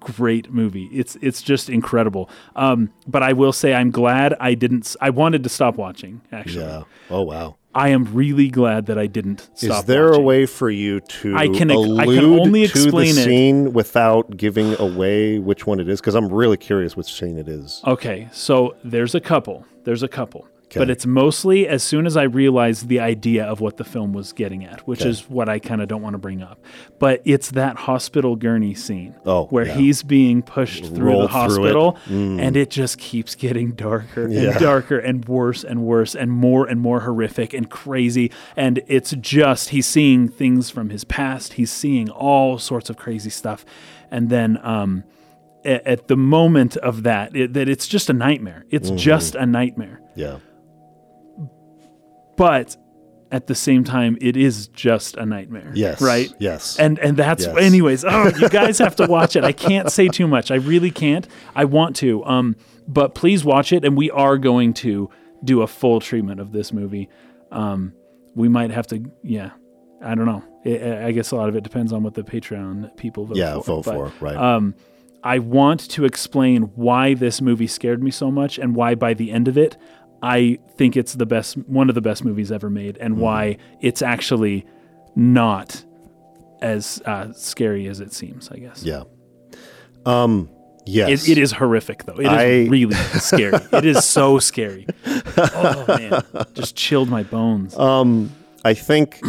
great movie. It's it's just incredible. Um, but I will say I'm glad I didn't. i wanted to stop watching. Actually, yeah oh wow I am really glad that I didn't stop. Is there watching. a way for you to I can- I can allude only to explain the it. scene without giving away which one it is? Because I'm really curious which scene it is. Okay, so there's a couple. There's a couple. But it's mostly as soon as I realized the idea of what the film was getting at, which Okay. is what I kind of don't want to bring up. But it's that hospital gurney scene Oh, where yeah. he's being pushed through the through it. hospital and it just keeps getting darker Yeah. and darker and worse and worse and more and more horrific and crazy. And it's just, he's seeing things from his past, he's seeing all sorts of crazy stuff. And then, um, a- at the moment of that, it, that it's just a nightmare. It's Mm-hmm. just a nightmare. Yeah. But at the same time, it is just a nightmare. Yes. Right. Yes. And and that's Yes. anyways. Oh, you guys have to watch it. I can't say too much. I really can't. I want to. Um, but please watch it, and we are going to do a full treatment of this movie. Um, we might have to. Yeah. I don't know. I I guess a lot of it depends on what the Patreon people vote yeah. for. Vote but- for right. um, I want to explain why this movie scared me so much and why by the end of it, I think it's the best, one of the best movies ever made, and why it's actually not as uh, scary as it seems. I guess. yeah. Um. Yes. It, it is horrific though. It is I- really scary. It is so scary. Oh man, just chilled my bones. Um, I think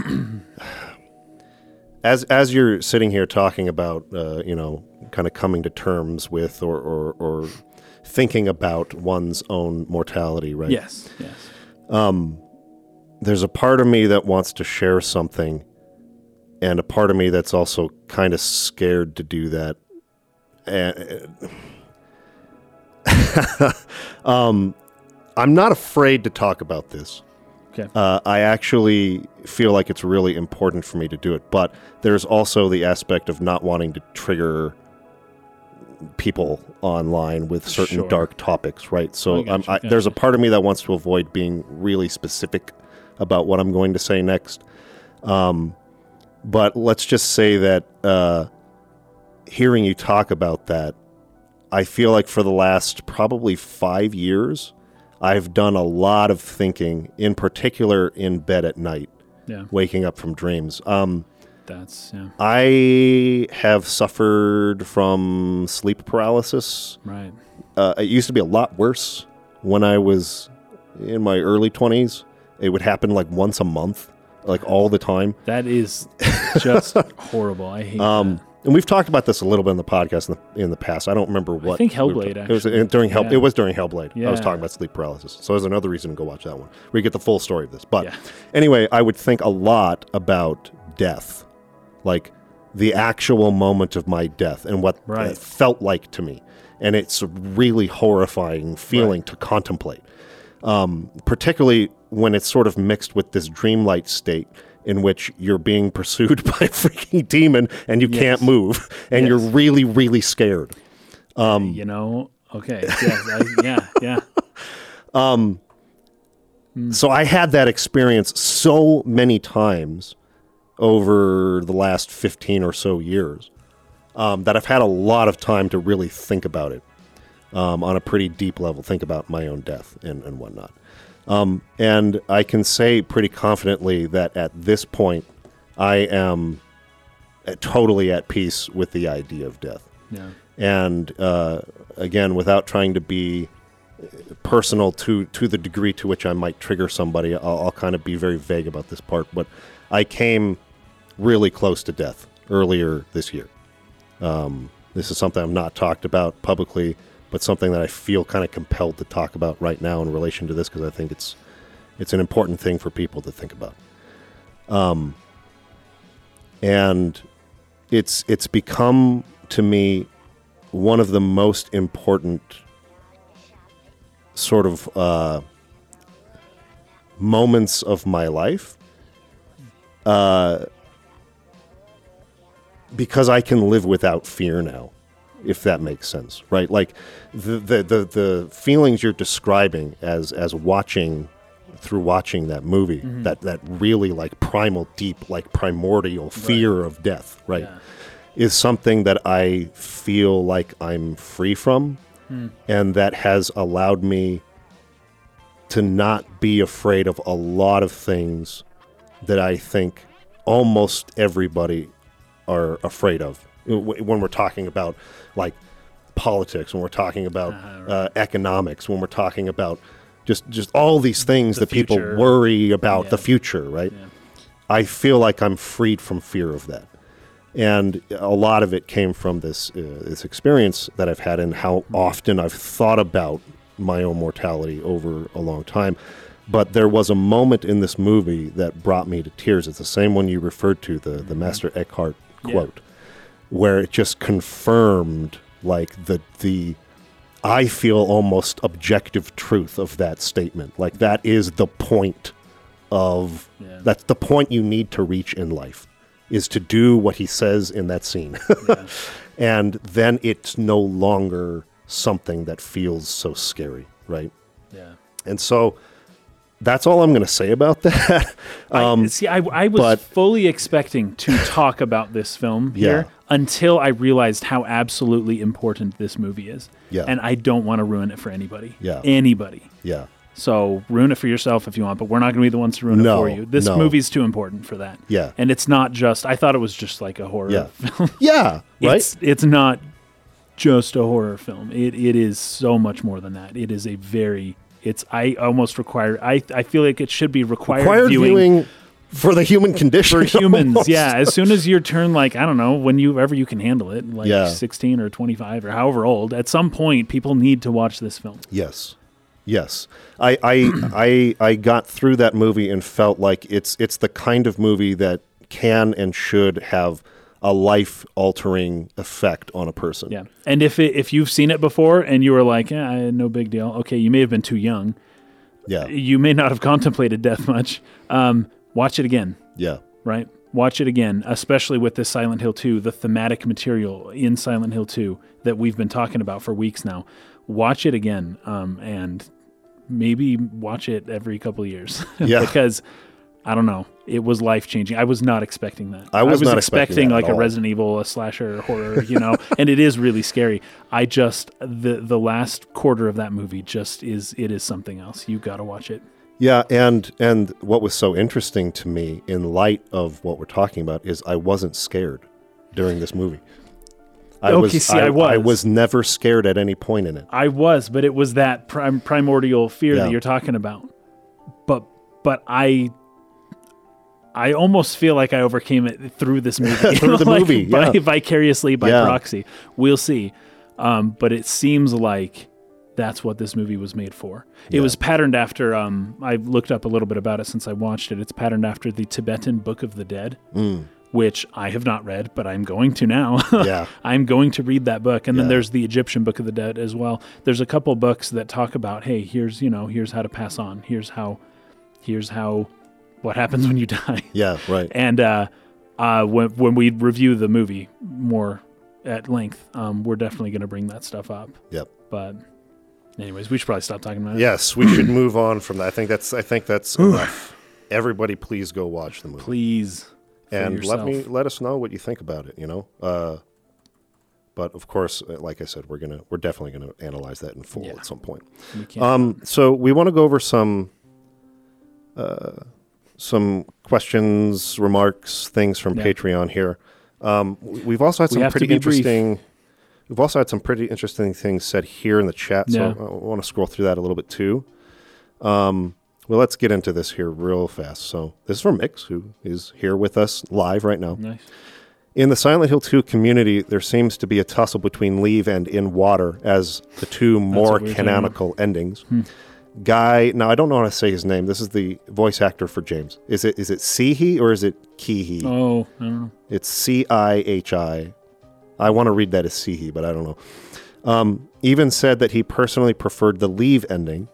as as you're sitting here talking about, uh, you know, kind of coming to terms with or, or or thinking about one's own mortality, right? yes, yes. there's a part of me that wants to share something, and a part of me that's also kind of scared to do that. And um, I'm not afraid to talk about this. Okay. Uh, I actually feel like it's really important for me to do it, but there's also the aspect of not wanting to trigger people online with certain Sure. dark topics, right? So I um, I, there's a part of me that wants to avoid being really specific about what I'm going to say next. Um, but let's just say that uh, hearing you talk about that, I feel like for the last probably five years, I've done a lot of thinking, in particular in bed at night, Yeah. waking up from dreams. Um, That's yeah. I have suffered from sleep paralysis. Right. Uh, it used to be a lot worse when I was in my early 20s. It would happen like once a month, like all the time. That is just horrible. I hate Um, that. and we've talked about this a little bit in the podcast in the, in the past. I don't remember what. think we were Hellblade, ta- It was during Hell. Yeah. It was during Hellblade. I was talking about sleep paralysis, so there's another reason to go watch that one. where you get the full story of this. But Yeah. anyway, I would think a lot about death, like the actual moment of my death and what Right. it felt like to me, and it's a really horrifying feeling to contemplate um, particularly when it's sort of mixed with this dreamlight state in which you're being pursued by a freaking demon and you can't move and you're really, really scared. Um, you know. Okay. Yes. I, yeah. Yeah. So I had that experience so many times over the last 15 or so years um, that I've had a lot of time to really think about it um, on a pretty deep level, think about my own death and, and whatnot. Um, and I can say pretty confidently that at this point, I am uh, totally at peace with the idea of death. Yeah. And uh, again, without trying to be personal to to the degree to which I might trigger somebody, I'll, I'll kind of be very vague about this part. But I came really close to death earlier this year. Um, this is something I've not talked about publicly, but something that I feel kind of compelled to talk about right now in relation to this because I think it's it's an important thing for people to think about. Um, and it's it's become to me one of the most important sort of uh, moments of my life uh, because I can live without fear now, if that makes sense, right? Like the the the, the feelings you're describing as as watching through watching that movie, mm-hmm. that that really like primal, deep, like primordial fear of death, right? Yeah. is something that I feel like I'm free from, hmm. and that has allowed me to not be afraid of a lot of things that I think almost everybody are afraid of. When we're talking about like politics, when we're talking about uh, economics, when we're talking about just just all these things The that people worry about the future, right? I feel like I'm freed from fear of that and a lot of it came from this uh, this experience that I've had and how often I've thought about my own mortality over a long time. But there was a moment in this movie that brought me to tears. It's the same one you referred to, the the Master Eckhart Yeah. quote, where it just confirmed like the the I feel almost objective truth of that statement. Like that is the point of Yeah. that's the point you need to reach in life is to do what he says in that scene. and then it's no longer something that feels so scary, right? Yeah. And so that's all I'm going to say about that. I, um, see, I, I was but- fully expecting to talk about this film here until I realized how absolutely important this movie is. Yeah. And I don't want to ruin it for anybody. Yeah. Anybody. yeah. So ruin it for yourself if you want, but we're not going to be the ones to ruin No, it for you. This no. movie's too important for that. Yeah. And it's not just. I thought it was just like a horror Yeah. film. Yeah, right? It's it's not just a horror film. It it is so much more than that. It is a very. It's I almost require. I I feel like it should be required, Required viewing, viewing, for the human condition. for humans. almost. Yeah, as soon as you turn like I don't know when you ever you can handle it, like Yeah. sixteen or twenty five or however old. At some point, people need to watch this film. Yes. Yes, I, I, I, I got through that movie and felt like it's it's the kind of movie that can and should have a life altering effect on a person. Yeah. And if it, if you've seen it before and you were like, eh, no big deal. Okay, you may have been too young. yeah, You may not have contemplated death much. Um, watch it again. yeah, right? Watch it again, especially with this Silent Hill 2, the thematic material in Silent Hill 2 that we've been talking about for weeks now. Watch it again, um, and maybe watch it every couple of years. Yeah. because I don't know, it was life changing. I was not expecting that. I was not expecting that like a all. Resident Evil, a slasher horror, you know, and it is really scary. I just the the last quarter of that movie just is it is something else. You got to watch it. yeah. And and what was so interesting to me in light of what we're talking about is I wasn't scared during this movie. I Okay, see, I I was. was never scared at any point in it. I was, but it was that prim- primordial fear Yeah. that you're talking about. But but I I almost feel like I overcame it through this movie. Through the Like, movie, by- vicariously by Yeah. proxy. We'll see. Um, but it seems like that's what this movie was made for. It Yeah. was patterned after. Um, I looked up a little bit about it since I watched it. It's patterned after the Tibetan Book of the Dead, which I have not read, but I'm going to now. Mm. Yeah. I'm going to read that book. And then Yeah. there's the Egyptian Book of the Dead as well. There's a couple books that talk about, hey, here's you know, here's how to pass on. Here's how, here's how, what happens when you die. Yeah, right. And uh, uh, when when we review the movie more at length, um, we're definitely going to bring that stuff up. Yep. But, anyways, we should probably stop talking about it. Yes, we should move on from that. I think that's I think that's enough. Everybody, please go watch the movie Please. and let me let us know what you think about it. You know, uh, but of course, uh, like I said, we're gonna we're definitely gonna analyze that in full Yeah. at some point. We. Um, so we want to go over some uh, some questions, remarks, things from Yeah. Patreon here. Um, we've also had some pretty be brief. interesting. We've also had some pretty interesting things said here in the chat, so Yeah. I, want to scroll through that a little bit too. Um, well, let's get into this here real fast. So this is from Mix, who is here with us live right now. nice. In the Silent Hill 2 community, there seems to be a tussle between Leave and In Water as the two more what we were talking canonical endings. Guy, now I don't know how to say his name. This is the voice actor for James. Is it is it Sihi or is it Kihi? Oh, I don't know. It's C I H I. I want to read that as Sihi, but I don't know. Um, even said that he personally preferred the Leave ending,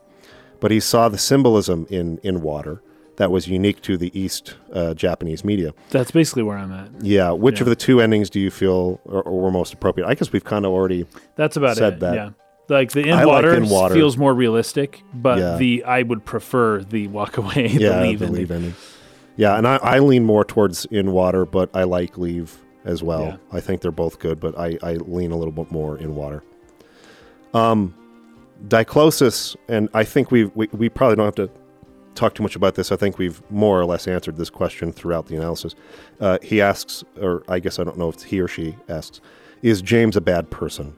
but he saw the symbolism in In Water that was unique to the East uh, Japanese media. That's basically where I'm at. Yeah. Which Yeah. of the two endings do you feel or, were most appropriate? I guess we've kind of already. That's about said it. that. Yeah. Like the in I like water, In Water. feels more realistic, but Yeah. the I would prefer the walk away, yeah, the leave the ending. leave ending. Yeah, and I, I lean more towards in water, but I like leave as well. Yeah. I think they're both good, but I, I lean a little bit more in water. Um, diclosis, and I think we've, we we probably don't have to talk too much about this. I think we've more or less answered this question throughout the analysis. Uh, he asks, or I guess I don't know if it's he or she asks, is James a bad person?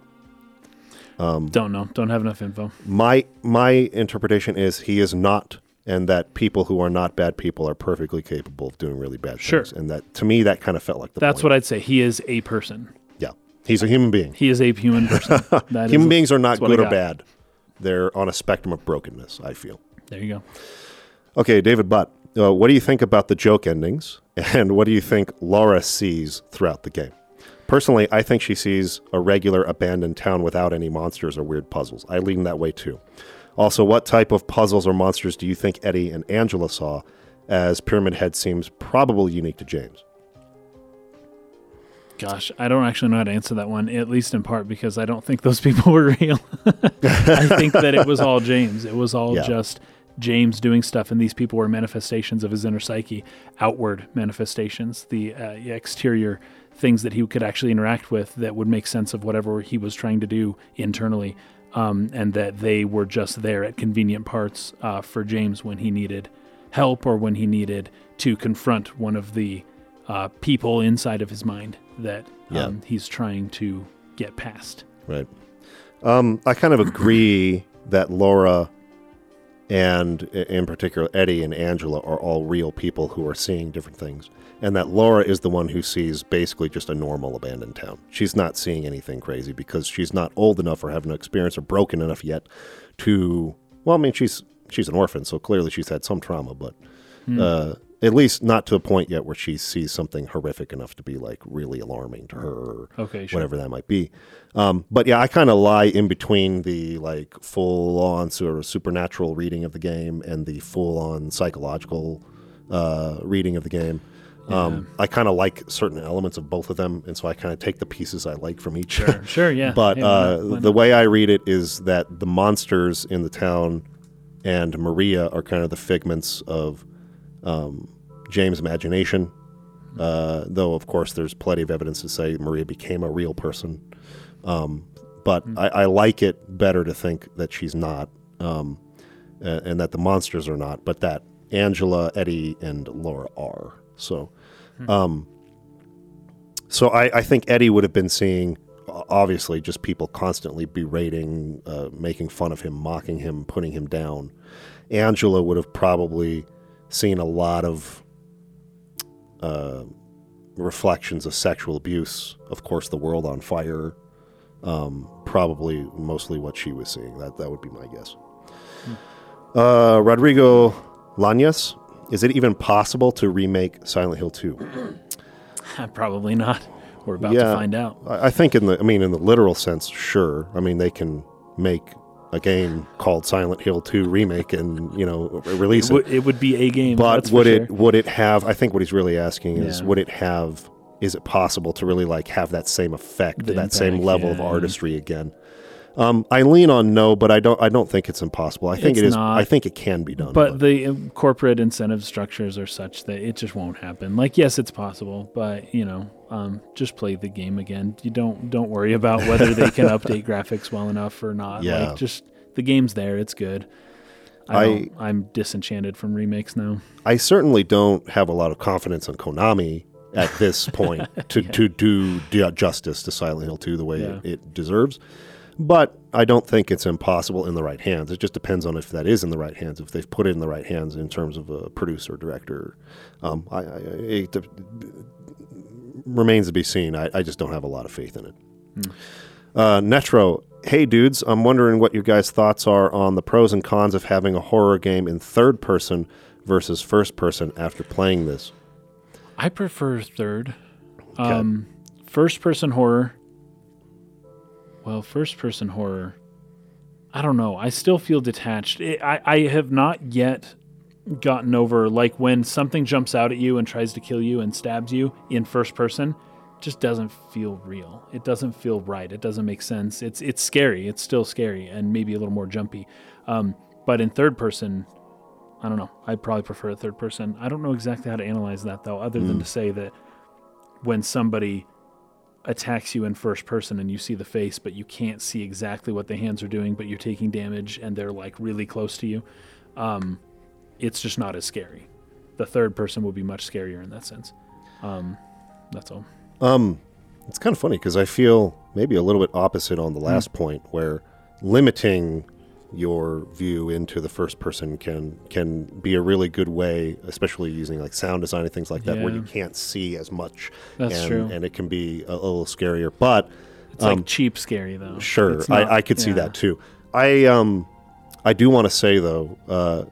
Don't know. Don't have enough info. my my interpretation is he is not and that people who are not bad people are perfectly capable of doing really bad Sure. things and that to me that kind of felt like the That's point. what I'd say. He is a person. yeah he's a human being He is a human person. That human beings are not that's what I good or got. bad they're on a spectrum of brokenness i feel There you go. okay david butt uh, what do you think about the joke endings and what do you think laura sees throughout the game personally i think she sees a regular abandoned town without any monsters or weird puzzles i lean that way too Also, what type of puzzles or monsters do you think Eddie and Angela saw, as Pyramid Head seems probably unique to James? Gosh, I don't actually know how to answer that one, at least in part because I don't think those people were real. I think that it was all James. It was all Yeah. just James doing stuff, and these people were manifestations of his inner psyche, outward manifestations, the uh, exterior things that he could actually interact with that would make sense of whatever he was trying to do internally, um, and that they were just there at convenient parts uh, for James when he needed help or when he needed to confront one of the uh, people inside of his mind that Yeah. um, he's trying to get past. Right. Um, I kind of agree that Laura and, in particular, Eddie and Angela are all real people who are seeing different things. And that Laura is the one who sees basically just a normal abandoned town. She's not seeing anything crazy because she's not old enough or have no experience or broken enough yet to well, I mean, she's she's an orphan, so clearly she's had some trauma, but uh, at least not to a point yet where she sees something horrific enough to be like really alarming to her, or Okay, sure. whatever that might be. Um, but yeah, I kind of lie in between the like full on sort of supernatural reading of the game and the full on psychological uh, reading of the game. Um, I kind of like certain elements of both of them, and so I kind of take the pieces I like from each. Sure, sure, yeah. But Hey, uh, not? The way I read it is that the monsters in the town and Maria are kind of the figments of um, James' imagination. Uh, though, of course, there's plenty of evidence to say Maria became a real person. Um, but Hmm. I, I like it better to think that she's not, um, a- and that the monsters are not, but that Angela, Eddie, and Laura are. So, Hmm. um, so I, I think Eddie would have been seeing, obviously, just people constantly berating, uh, making fun of him, mocking him, putting him down. Angela would have probably seen a lot of uh, reflections of sexual abuse. Of course, the world on fire. Um, probably mostly what she was seeing. That that would be my guess. Uh, Rodrigo Lañas, is it even possible to remake Silent Hill 2? Probably not. We're about Yeah. to find out. I think in the I mean in the literal sense, sure. I mean they can make a game called Silent Hill 2 remake and you know release It it. would, it would be a game. but would sure. it would it have? I think what he's really asking is Yeah. would it have? Is it possible to really like have that same effect, The that same impact, level of artistry again? Um, I lean on no, but I don't. I don't think it's impossible. I think It's it is. not. I think it can be done. But the uh, corporate incentive structures are such that it just won't happen. Like, yes, it's possible, but you know, um, just play the game again. You don't don't worry about whether they can update graphics well enough or not. Yeah. Like, just the game's there. It's good. I, I I'm disenchanted from remakes now. I certainly don't have a lot of confidence in Konami at this point to, to do justice to Silent Hill 2 the way Yeah. it, it deserves. But I don't think it's impossible in the right hands. It just depends on if that is in the right hands, if they've put it in the right hands in terms of a producer, director. Um, I, I, it de- remains to be seen. I, I just don't have a lot of faith in it. Uh, Netro, hey dudes, I'm wondering what your guys' thoughts are on the pros and cons of having a horror game in third person versus first person after playing this. I prefer third. Um, first person horror. Well, first person horror. I don't know. I still feel detached. It, I, I have not yet gotten over like when something jumps out at you and tries to kill you and stabs you in first person just doesn't feel real. It doesn't feel right. It doesn't make sense. It's it's scary. It's still scary and maybe a little more jumpy. Um, but in third person, I don't know. I'd probably prefer a third person. I don't know exactly how to analyze that though, other than to say that when somebody attacks you in first person and you see the face, but you can't see exactly what the hands are doing, but you're taking damage and they're like really close to you, um, it's just not as scary. The third person would be much scarier in that sense. Um, that's all. Um, it's kind of funny because I feel maybe a little bit opposite on the last point, where limiting your view into the first person can can be a really good way, especially using like sound design and things like that, where you can't see as much. That's and, true. and it can be a, little scarier. But It's like cheap scary though. Sure, not- I, I could see that too. I um, I do want to say though, uh,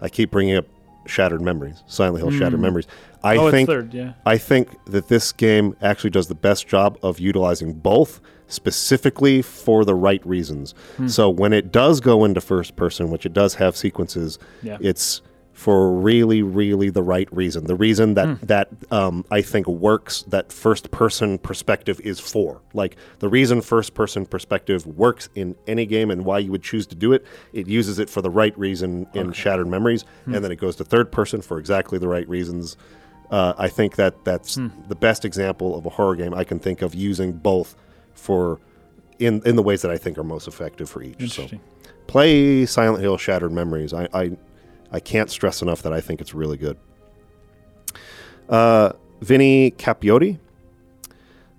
I keep bringing up Shattered Memories, Silent Hill Shattered Memories. I oh, think third, yeah. I think that this game actually does the best job of utilizing both specifically for the right reasons. Hmm. So when it does go into first person, which it does have sequences, Yeah. it's for really, really the right reason. The reason that Hmm. that um, I think works that first person perspective is for. Like the reason first person perspective works in any game and why you would choose to do it, it uses it for the right reason in Shattered Memories, Hmm. and then it goes to third person for exactly the right reasons. Uh, I think that that's Hmm. the best example of a horror game I can think of using both for in in the ways that I think are most effective for each. So play Silent Hill Shattered Memories. I, I I can't stress enough that I think it's really good. Uh, Vinny Capiotti,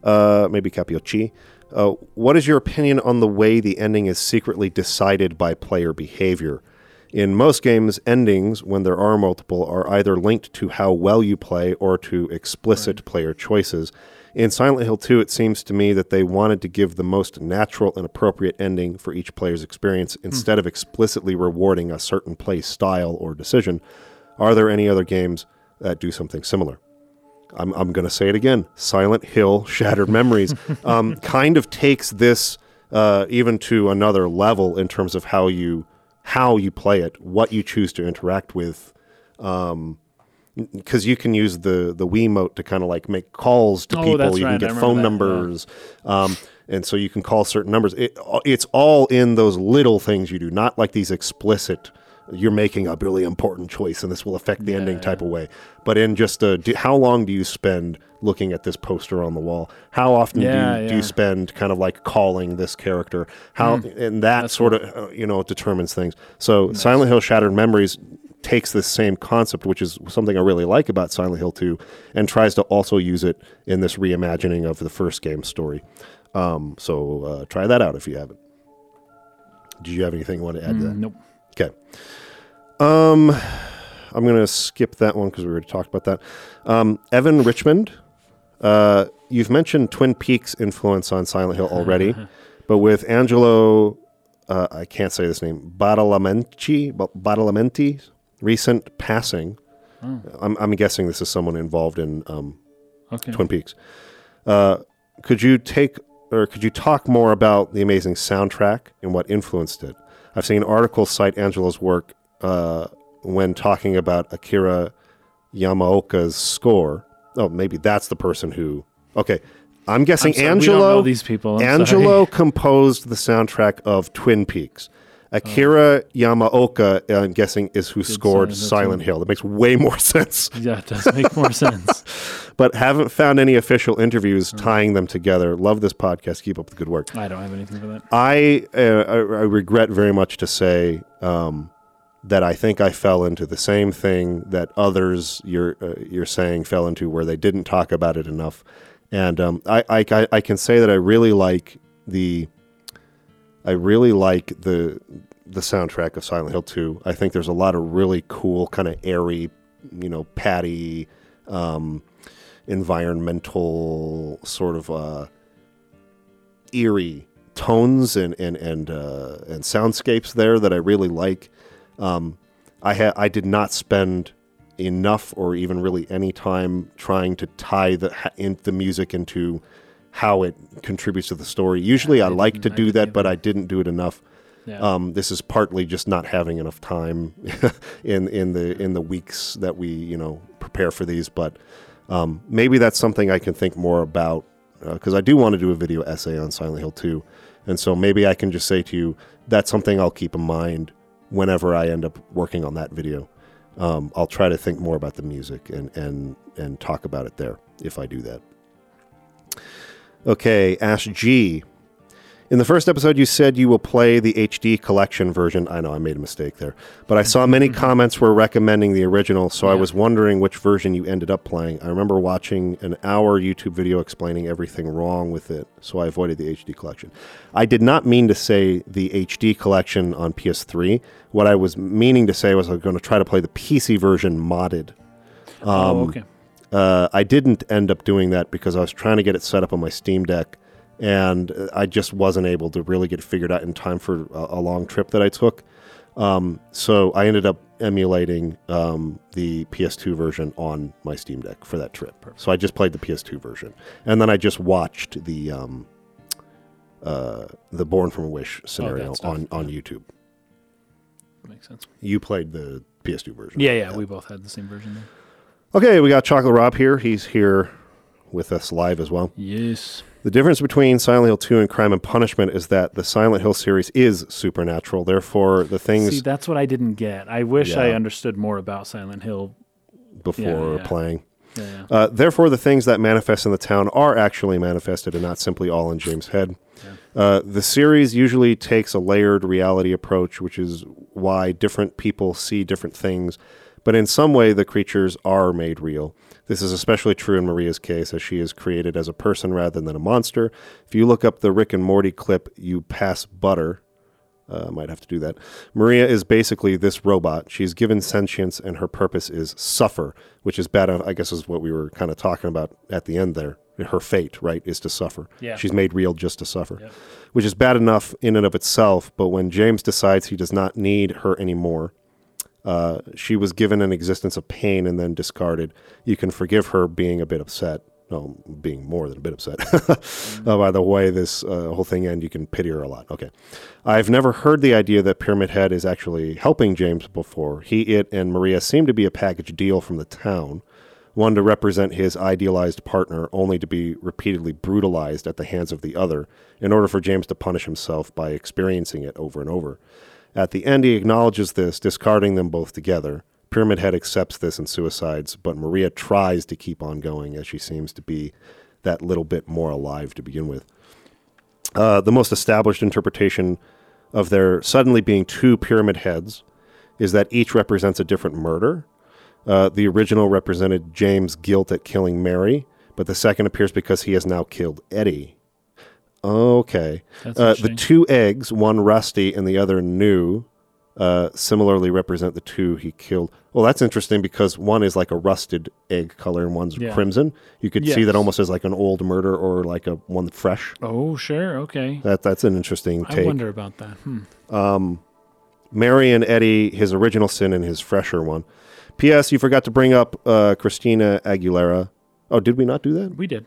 uh, maybe Capiochi. Uh, what is your opinion on the way the ending is secretly decided by player behavior? In most games, endings, when there are multiple, are either linked to how well you play or to explicit player choices. In Silent Hill 2, it seems to me that they wanted to give the most natural and appropriate ending for each player's experience instead of explicitly rewarding a certain play style or decision. Are there any other games that do something similar? I'm, I'm going to say it again. Silent Hill Shattered Memories um, kind of takes this uh, even to another level in terms of how you how you play it, what you choose to interact with. Because you can use the the Wiimote to kind of like make calls to Oh, people. that's you right. Can get phone that, yeah. numbers, um, and so you can call certain numbers. It, it's all in those little things you do, not like these explicit. You're making a really important choice, and this will affect the ending type of way. But in just a, do, how long do you spend looking at this poster on the wall? How often Yeah, do, you, do you spend kind of like calling this character? How and that sort of uh, you know determines things. So Silent Hill Shattered Memories takes this same concept, which is something I really like about Silent Hill 2, and tries to also use it in this reimagining of the first game story. Um, so uh, try that out if you haven't. Do you have anything you want to add to that? Nope. Okay. Um, I'm going to skip that one because we already talked about that. Um, Evan Richmond, uh, you've mentioned Twin Peaks influence on Silent Hill already, but with Angelo, uh, I can't say this name, Badalamenti, Badalamenti, recent passing. I'm, I'm guessing this is someone involved in um, Okay. Twin Peaks. Uh, could you take or could you talk more about the amazing soundtrack and what influenced it? I've seen articles cite Angelo's work uh, when talking about Akira Yamaoka's score. Oh, maybe that's the person who. Okay, I'm guessing I'm sorry, we Angelo. don't know these people. I'm Angelo sorry. composed the soundtrack of Twin Peaks. Akira Yamaoka, uh, I'm guessing, is who scored Silent Hill Silent. Hill. That makes way more sense Yeah, it does make more sense. but haven't found any official interviews tying them together. Love this podcast. Keep up the good work. I don't have anything for that. I uh, I, I regret very much to say um, that I think I fell into the same thing that others you're uh, you're saying fell into, where they didn't talk about it enough. And um, I, I I- I can say that I really like the I really like the the soundtrack of Silent Hill 2. I think there's a lot of really cool, kind of airy, you know, patty, um, environmental sort of uh, eerie tones and and and uh, and soundscapes there that I really like. Um, I had I did not spend enough or even really any time trying to tie the ha- in, the music into how it contributes to the story. Usually, I, I like to I do that, but. I didn't do it enough. Yeah. Um, this is partly just not having enough time in in the in the weeks that we you know prepare for these. But um, maybe that's something I can think more about because I do want to do a video essay on Silent Hill 2, and so maybe I can just say to you that's something I'll keep in mind whenever I end up working on that video. Um, I'll try to think more about the music and and and talk about it there if I do that. Okay, Ash G. In the first episode, you said you will play the HD collection version. I know I made a mistake there, but I saw many comments were recommending the original, so I was wondering which version you ended up playing. I remember watching an hour YouTube video explaining everything wrong with it, so I avoided the HD collection. I did not mean to say the HD collection on PS3. What I was meaning to say was I was going to try to play the PC version modded. oh, okay. Uh, I didn't end up doing that because I was trying to get it set up on my Steam Deck, and uh, I just wasn't able to really get it figured out in time for a, a long trip that I took. Um, so I ended up emulating um, the PS2 version on my Steam Deck for that trip. So I just played the PS2 version, and then I just watched the um, uh, the Born from a Wish scenario stuff, on on YouTube. Makes sense. You played the PS2 version. Yeah, yeah, we both had the same version. There. Okay, we got Chocolate Rob here. He's here with us live as well. Yes. The difference between Silent Hill 2 and Crime and Punishment is that the Silent Hill series is supernatural. Therefore, the things See, that's what I didn't get. I wish I understood more about Silent Hill. before yeah, yeah. playing. Yeah, yeah. Uh, therefore, the things that manifest in the town are actually manifested and not simply all in James' head. Uh, the series usually takes a layered reality approach, which is why different people see different things. But in some way, the creatures are made real. This is especially true in Maria's case, as she is created as a person rather than a monster. If you look up the Rick and Morty clip, you pass butter. Uh, might have to do that. Maria is basically this robot. She's given sentience, and her purpose is suffer, which is bad. I guess is what we were kind of talking about at the end there. Her fate, right, is to suffer. Yeah. She's made real just to suffer, which is bad enough in and of itself. But when James decides he does not need her anymore, uh, she was given an existence of pain and then discarded. You can forgive her being a bit upset. No, being more than a bit upset uh, by the way this uh, whole thing end. You can pity her a lot. Okay, I've never heard the idea that Pyramid Head is actually helping James before. He, it, and Maria seem to be a package deal from the town, one to represent his idealized partner, only to be repeatedly brutalized at the hands of the other, in order for James to punish himself by experiencing it over and over. At the end, he acknowledges this, discarding them both together. Pyramid Head accepts this and suicides, but Maria tries to keep on going as she seems to be that little bit more alive to begin with. Uh, the most established interpretation of there suddenly being two pyramid heads is that each represents a different murder. Uh, the original represented James' guilt at killing Mary, but the second appears because he has now killed Eddie. Okay. Uh, the two eggs, one rusty and the other new, uh, similarly represent the two he killed. Well, that's interesting because one is like a rusted egg color and one's Yeah. crimson. You could see Yes. that almost as like an old murder or like a one fresh. Oh, sure. Okay. That that's an interesting take. I take. wonder about that. Hmm. Mary and Eddie, his original sin and his fresher one. P.S. You forgot to bring up uh, Christina Aguilera. Oh, did we not do that? We did.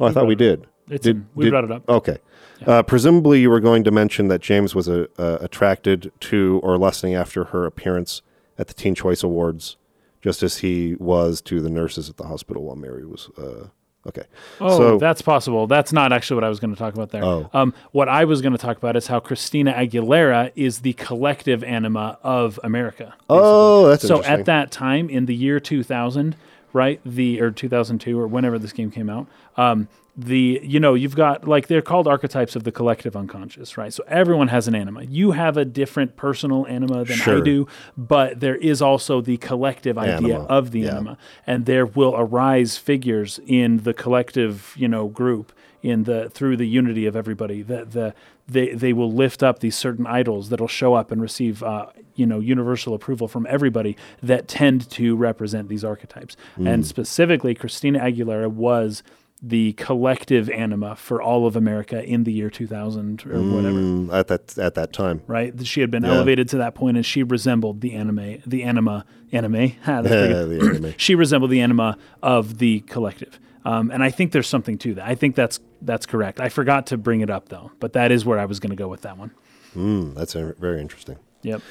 Oh, I thought we did. It's Did- we did- brought it up. Okay. Uh, presumably, you were going to mention that James was uh, uh, attracted to or lusting after her appearance at the Teen Choice Awards, just as he was to the nurses at the hospital while Mary was. Uh, okay. Oh, so, that's possible. That's not actually what I was going to talk about there. Oh. Um, what I was going to talk about is how Christina Aguilera is the collective anima of America. oh, that's so at that time in the year 2000 right the or 2002 or whenever this game came out um the you know you've got like they're called archetypes of the collective unconscious right? So everyone has an anima. You have a different personal anima than i do but there is also the collective idea Anima, of the yeah. anima. And there will arise figures in the collective you know group in the through the unity of everybody that the they they will lift up these certain idols that'll show up and receive uh, you know universal approval from everybody that tend to represent these archetypes. Hmm. and specifically Christina Aguilera was the collective anima for all of America in the year 2000 or whatever Mm, at that at that time. right she had been Yeah. elevated to that point and she resembled the anime the anima anime Ha, that's pretty good the anime. she resembled the anima of the collective. Um, and I think there's something to that. I think that's that's correct. I forgot to bring it up though, but that is where I was going to go with that one. Mm, that's very interesting. Yep.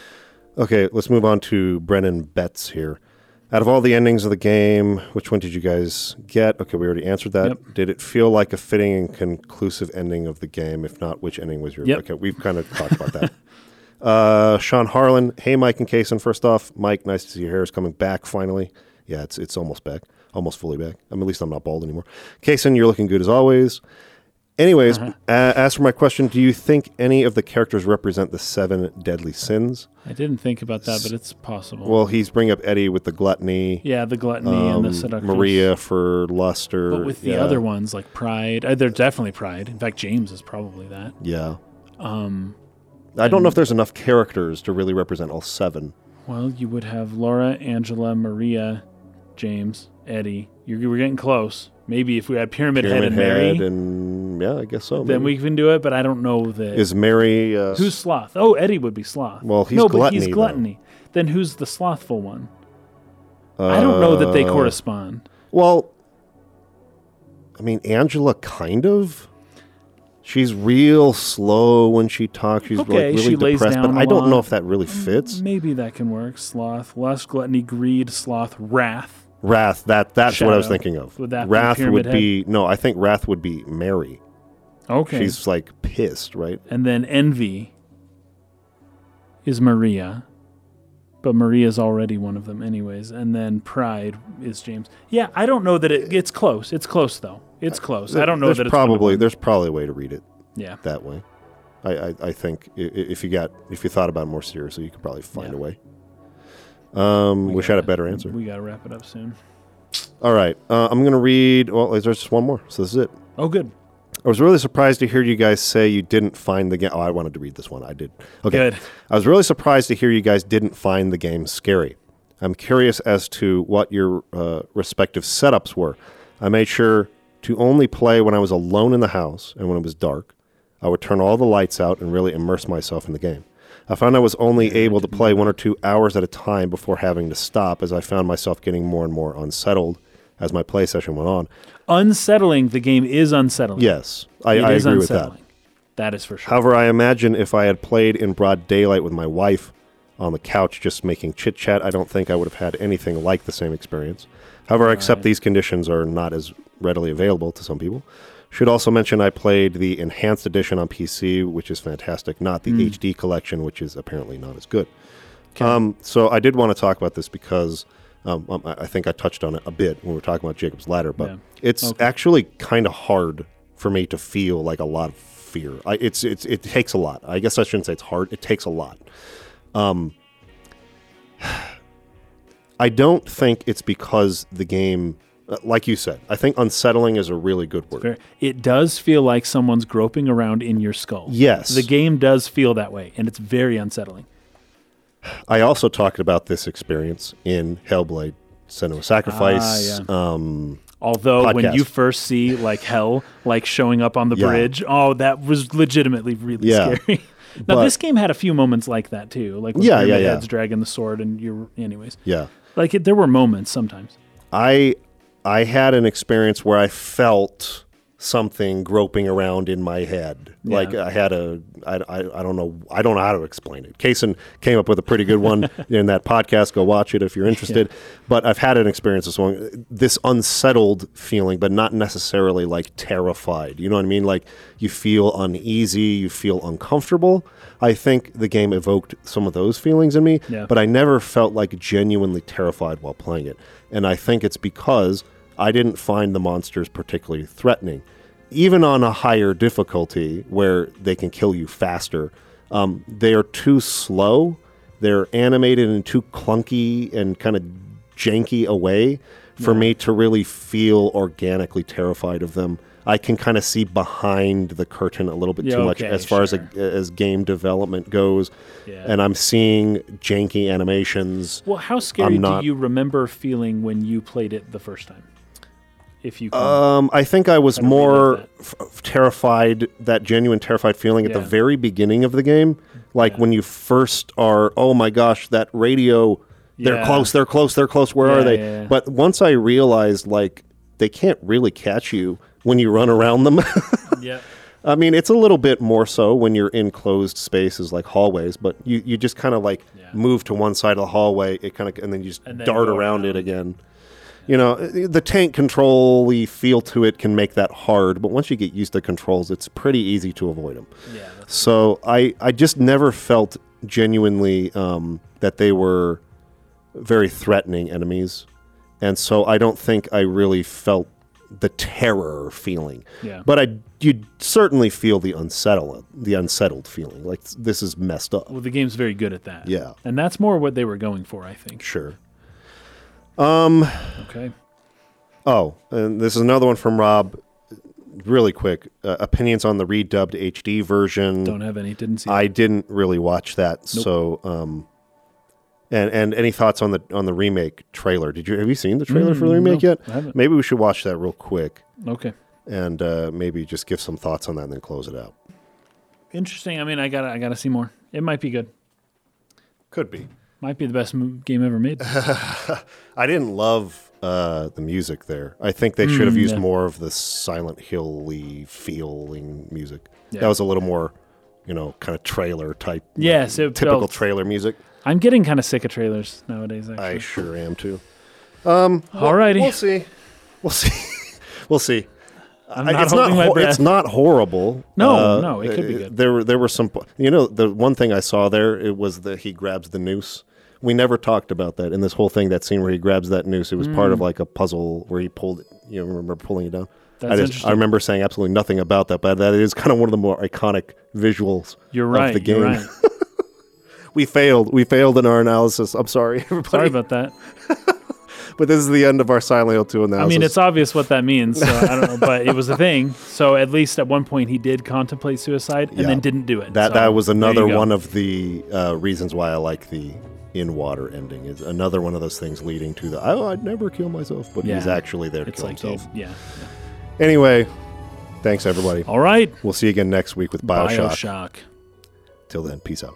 Okay, let's move on to Brennan Betts here. Out of all the endings of the game, which one did you guys get? Okay, we already answered that. Yep. Did it feel like a fitting and conclusive ending of the game? If not, which ending was your? Yep. Okay, we've kind of talked about that. Uh, Sean Harlan, hey Mike and Kason. First off, Mike, nice to see your hair is coming back finally. Yeah, it's it's almost back, almost fully back. I mean, at least I'm not bald anymore. Kason, you're looking good as always. Anyways, Uh-huh. a- as for my question, do you think any of the characters represent the seven deadly sins? I didn't think about that, but it's possible. Well, he's bringing up Eddie with the gluttony. yeah, the gluttony and the um, seductress. Maria for luster. But with the yeah, other ones like pride, uh, they're definitely pride. In fact, James is probably that. Yeah. Um, I don't know if there's enough characters to really represent all seven. Well, you would have Laura, Angela, Maria, James, Eddie. You're, we're getting close. Maybe if we had Pyramid, Head Pyramid and Mary, Head and yeah, I guess so. then maybe. we can do it. But I don't know that. is Mary. Uh, Who's sloth? Oh, Eddie would be sloth. Well, he's no, but he's gluttony, though. Then who's the slothful one? I don't know that they uh, correspond. Well, I mean, Angela kind of. She's real slow when she talks. She's Okay, like really she depressed, but I don't know if that really fits. Maybe that can work. Sloth, lust, gluttony, greed, sloth, wrath. Wrath. That that's what I was thinking of. Would that Wrath would be no. I think Wrath would be Mary. Okay. She's like pissed, right? and then envy is Maria. But Maria's already one of them, anyways. And then pride is James. Yeah, I don't know that it, it's close. It's close though. It's close. I don't know there's that it's probably there's probably a way to read it Yeah. that way. I, I, I think if you got if you thought about it more seriously, you could probably find Yeah. a way. Um, We wish I had a better answer. We got to wrap it up soon. All right, uh, I'm gonna read. Well, there's just one more, so this is it. Oh, good. I was really surprised to hear you guys say you didn't find the game. Oh, I wanted to read this one. I did. Okay. Good. I was really surprised to hear you guys didn't find the game scary. I'm curious as to what your uh, respective setups were. I made sure to only play when I was alone in the house and when it was dark. I would turn all the lights out and really immerse myself in the game. I found I was only able to play one or two hours at a time before having to stop, as I found myself getting more and more unsettled as my play session went on. Unsettling. The game is unsettling. Yes, I, I agree with that. That is for sure. However, I imagine if I had played in broad daylight with my wife on the couch just making chit chat, I don't think I would have had anything like the same experience. However, I accept Right. these conditions are not as readily available to some people. Should also mention I played the enhanced edition on PC, which is fantastic, not the HD collection, which is apparently not as good. Um, so I did want to talk about this because um, um, I think I touched on it a bit when we were talking about Jacob's Ladder, but Yeah. it's Okay. actually kind of hard for me to feel like a lot of fear. I, it's it's it takes a lot. I guess I shouldn't say it's hard. It takes a lot. Um, I don't think it's because the game, uh, like you said, I think unsettling is a really good word. It does feel like someone's groping around in your skull. Yes. The game does feel that way, and it's very unsettling. I also talked about this experience in Hellblade: Senua Sacrifice. Ah, um, Although when you first see like hell like showing up on the Yeah. bridge, oh, that was legitimately really Yeah. scary. now But- this game had a few moments like that too, like when Yeah, yeah, yeah. Head's dragging the sword, and you're anyways. yeah, Like it, there were moments sometimes. I I had an experience where I felt something groping around in my head. Yeah. Like I had a I, I, I don't know I don't know how to explain it. Kaysen came up with a pretty good one in that podcast. Go watch it if you're interested. But I've had an experience this one this unsettled feeling, but not necessarily like terrified. You know what I mean? Like you feel uneasy, you feel uncomfortable. I think the game evoked some of those feelings in me, Yeah. but I never felt like genuinely terrified while playing it. And I think it's because I didn't find the monsters particularly threatening. Even on a higher difficulty where they can kill you faster, um, they are too slow. They're animated in too clunky and kind of janky a way for me to really feel organically terrified of them. I can kind of see behind the curtain a little bit Yeah, too much okay, as far sure. as a, as game development goes, Yeah. and I'm seeing janky animations. Well, how scary not- do you remember feeling when you played it the first time? If you can. Um, I think I was more relive f- terrified, that genuine terrified feeling at the very beginning of the game. Like Yeah. when you first are, oh my gosh, that radio, they're Yeah. close, they're close, they're close, where are they? yeah, yeah. But once I realized, like, they can't really catch you when you run around them. yeah. I mean, it's a little bit more so when you're in closed spaces like hallways, but you, you just kind of like Yeah. move to one side of the hallway, it kind of, and then you just And dart go around, it around. again. You know, the tank control y feel to it can make that hard, but once you get used to controls, it's pretty easy to avoid them. Yeah. So I, I just never felt genuinely um, that they were very threatening enemies, and so I don't think I really felt the terror feeling. yeah. But I, you certainly feel the unsettled, the unsettled feeling. Like this is messed up. well, the game's very good at that. Yeah. And that's more what they were going for, I think. Sure. Okay. Oh, and this is another one from Rob. Really quick, uh, opinions on the redubbed HD version. Don't have any. Didn't see. I didn't really watch that, so um, and and any thoughts on the on the remake trailer? Did you have you seen the trailer for the Mm, remake no, yet? I haven't. Maybe we should watch that real quick Okay. and uh, maybe just give some thoughts on that and then close it out. Interesting. I mean, I got to I got to see more. It might be good. Could be. Might be the best game ever made. I didn't love uh, the music there. I think they should have Mm, used yeah. more of the Silent Hill-y feeling music. Yeah. That was a little more, you know, kind of trailer type. Yes, it typical felt- trailer music. I'm getting kind of sick of trailers nowadays. I sure am too. Alrighty. We'll see. We'll see. we'll see. I'm not it's not holding my breath. it's not horrible. No, no, it could be uh, good. There were there were some you know the one thing I saw there it was that he grabs the noose. We never talked about that in this whole thing. That scene where he grabs that noose, it was part of like a puzzle where he pulled. it. You remember pulling it down? That's I just. I remember saying absolutely nothing about that, but that is kind of one of the more iconic visuals You're of right. the game. You're right. We failed. We failed in our analysis. I'm sorry, everybody. Sorry about that. but this is the end of our Silent Hill 2 analysis. I mean, it's obvious what that means. So I don't know, but it was a thing. So at least at one point he did contemplate suicide and Yeah. then didn't do it. that So that was another one of the uh, reasons why I like the in water ending. Is another one of those things leading to the oh I'd never kill myself, but he's actually there to It's kill like, himself. yeah. Anyway, thanks everybody. All right. We'll see you again next week with Bioshock. Bioshock. Till then, peace out.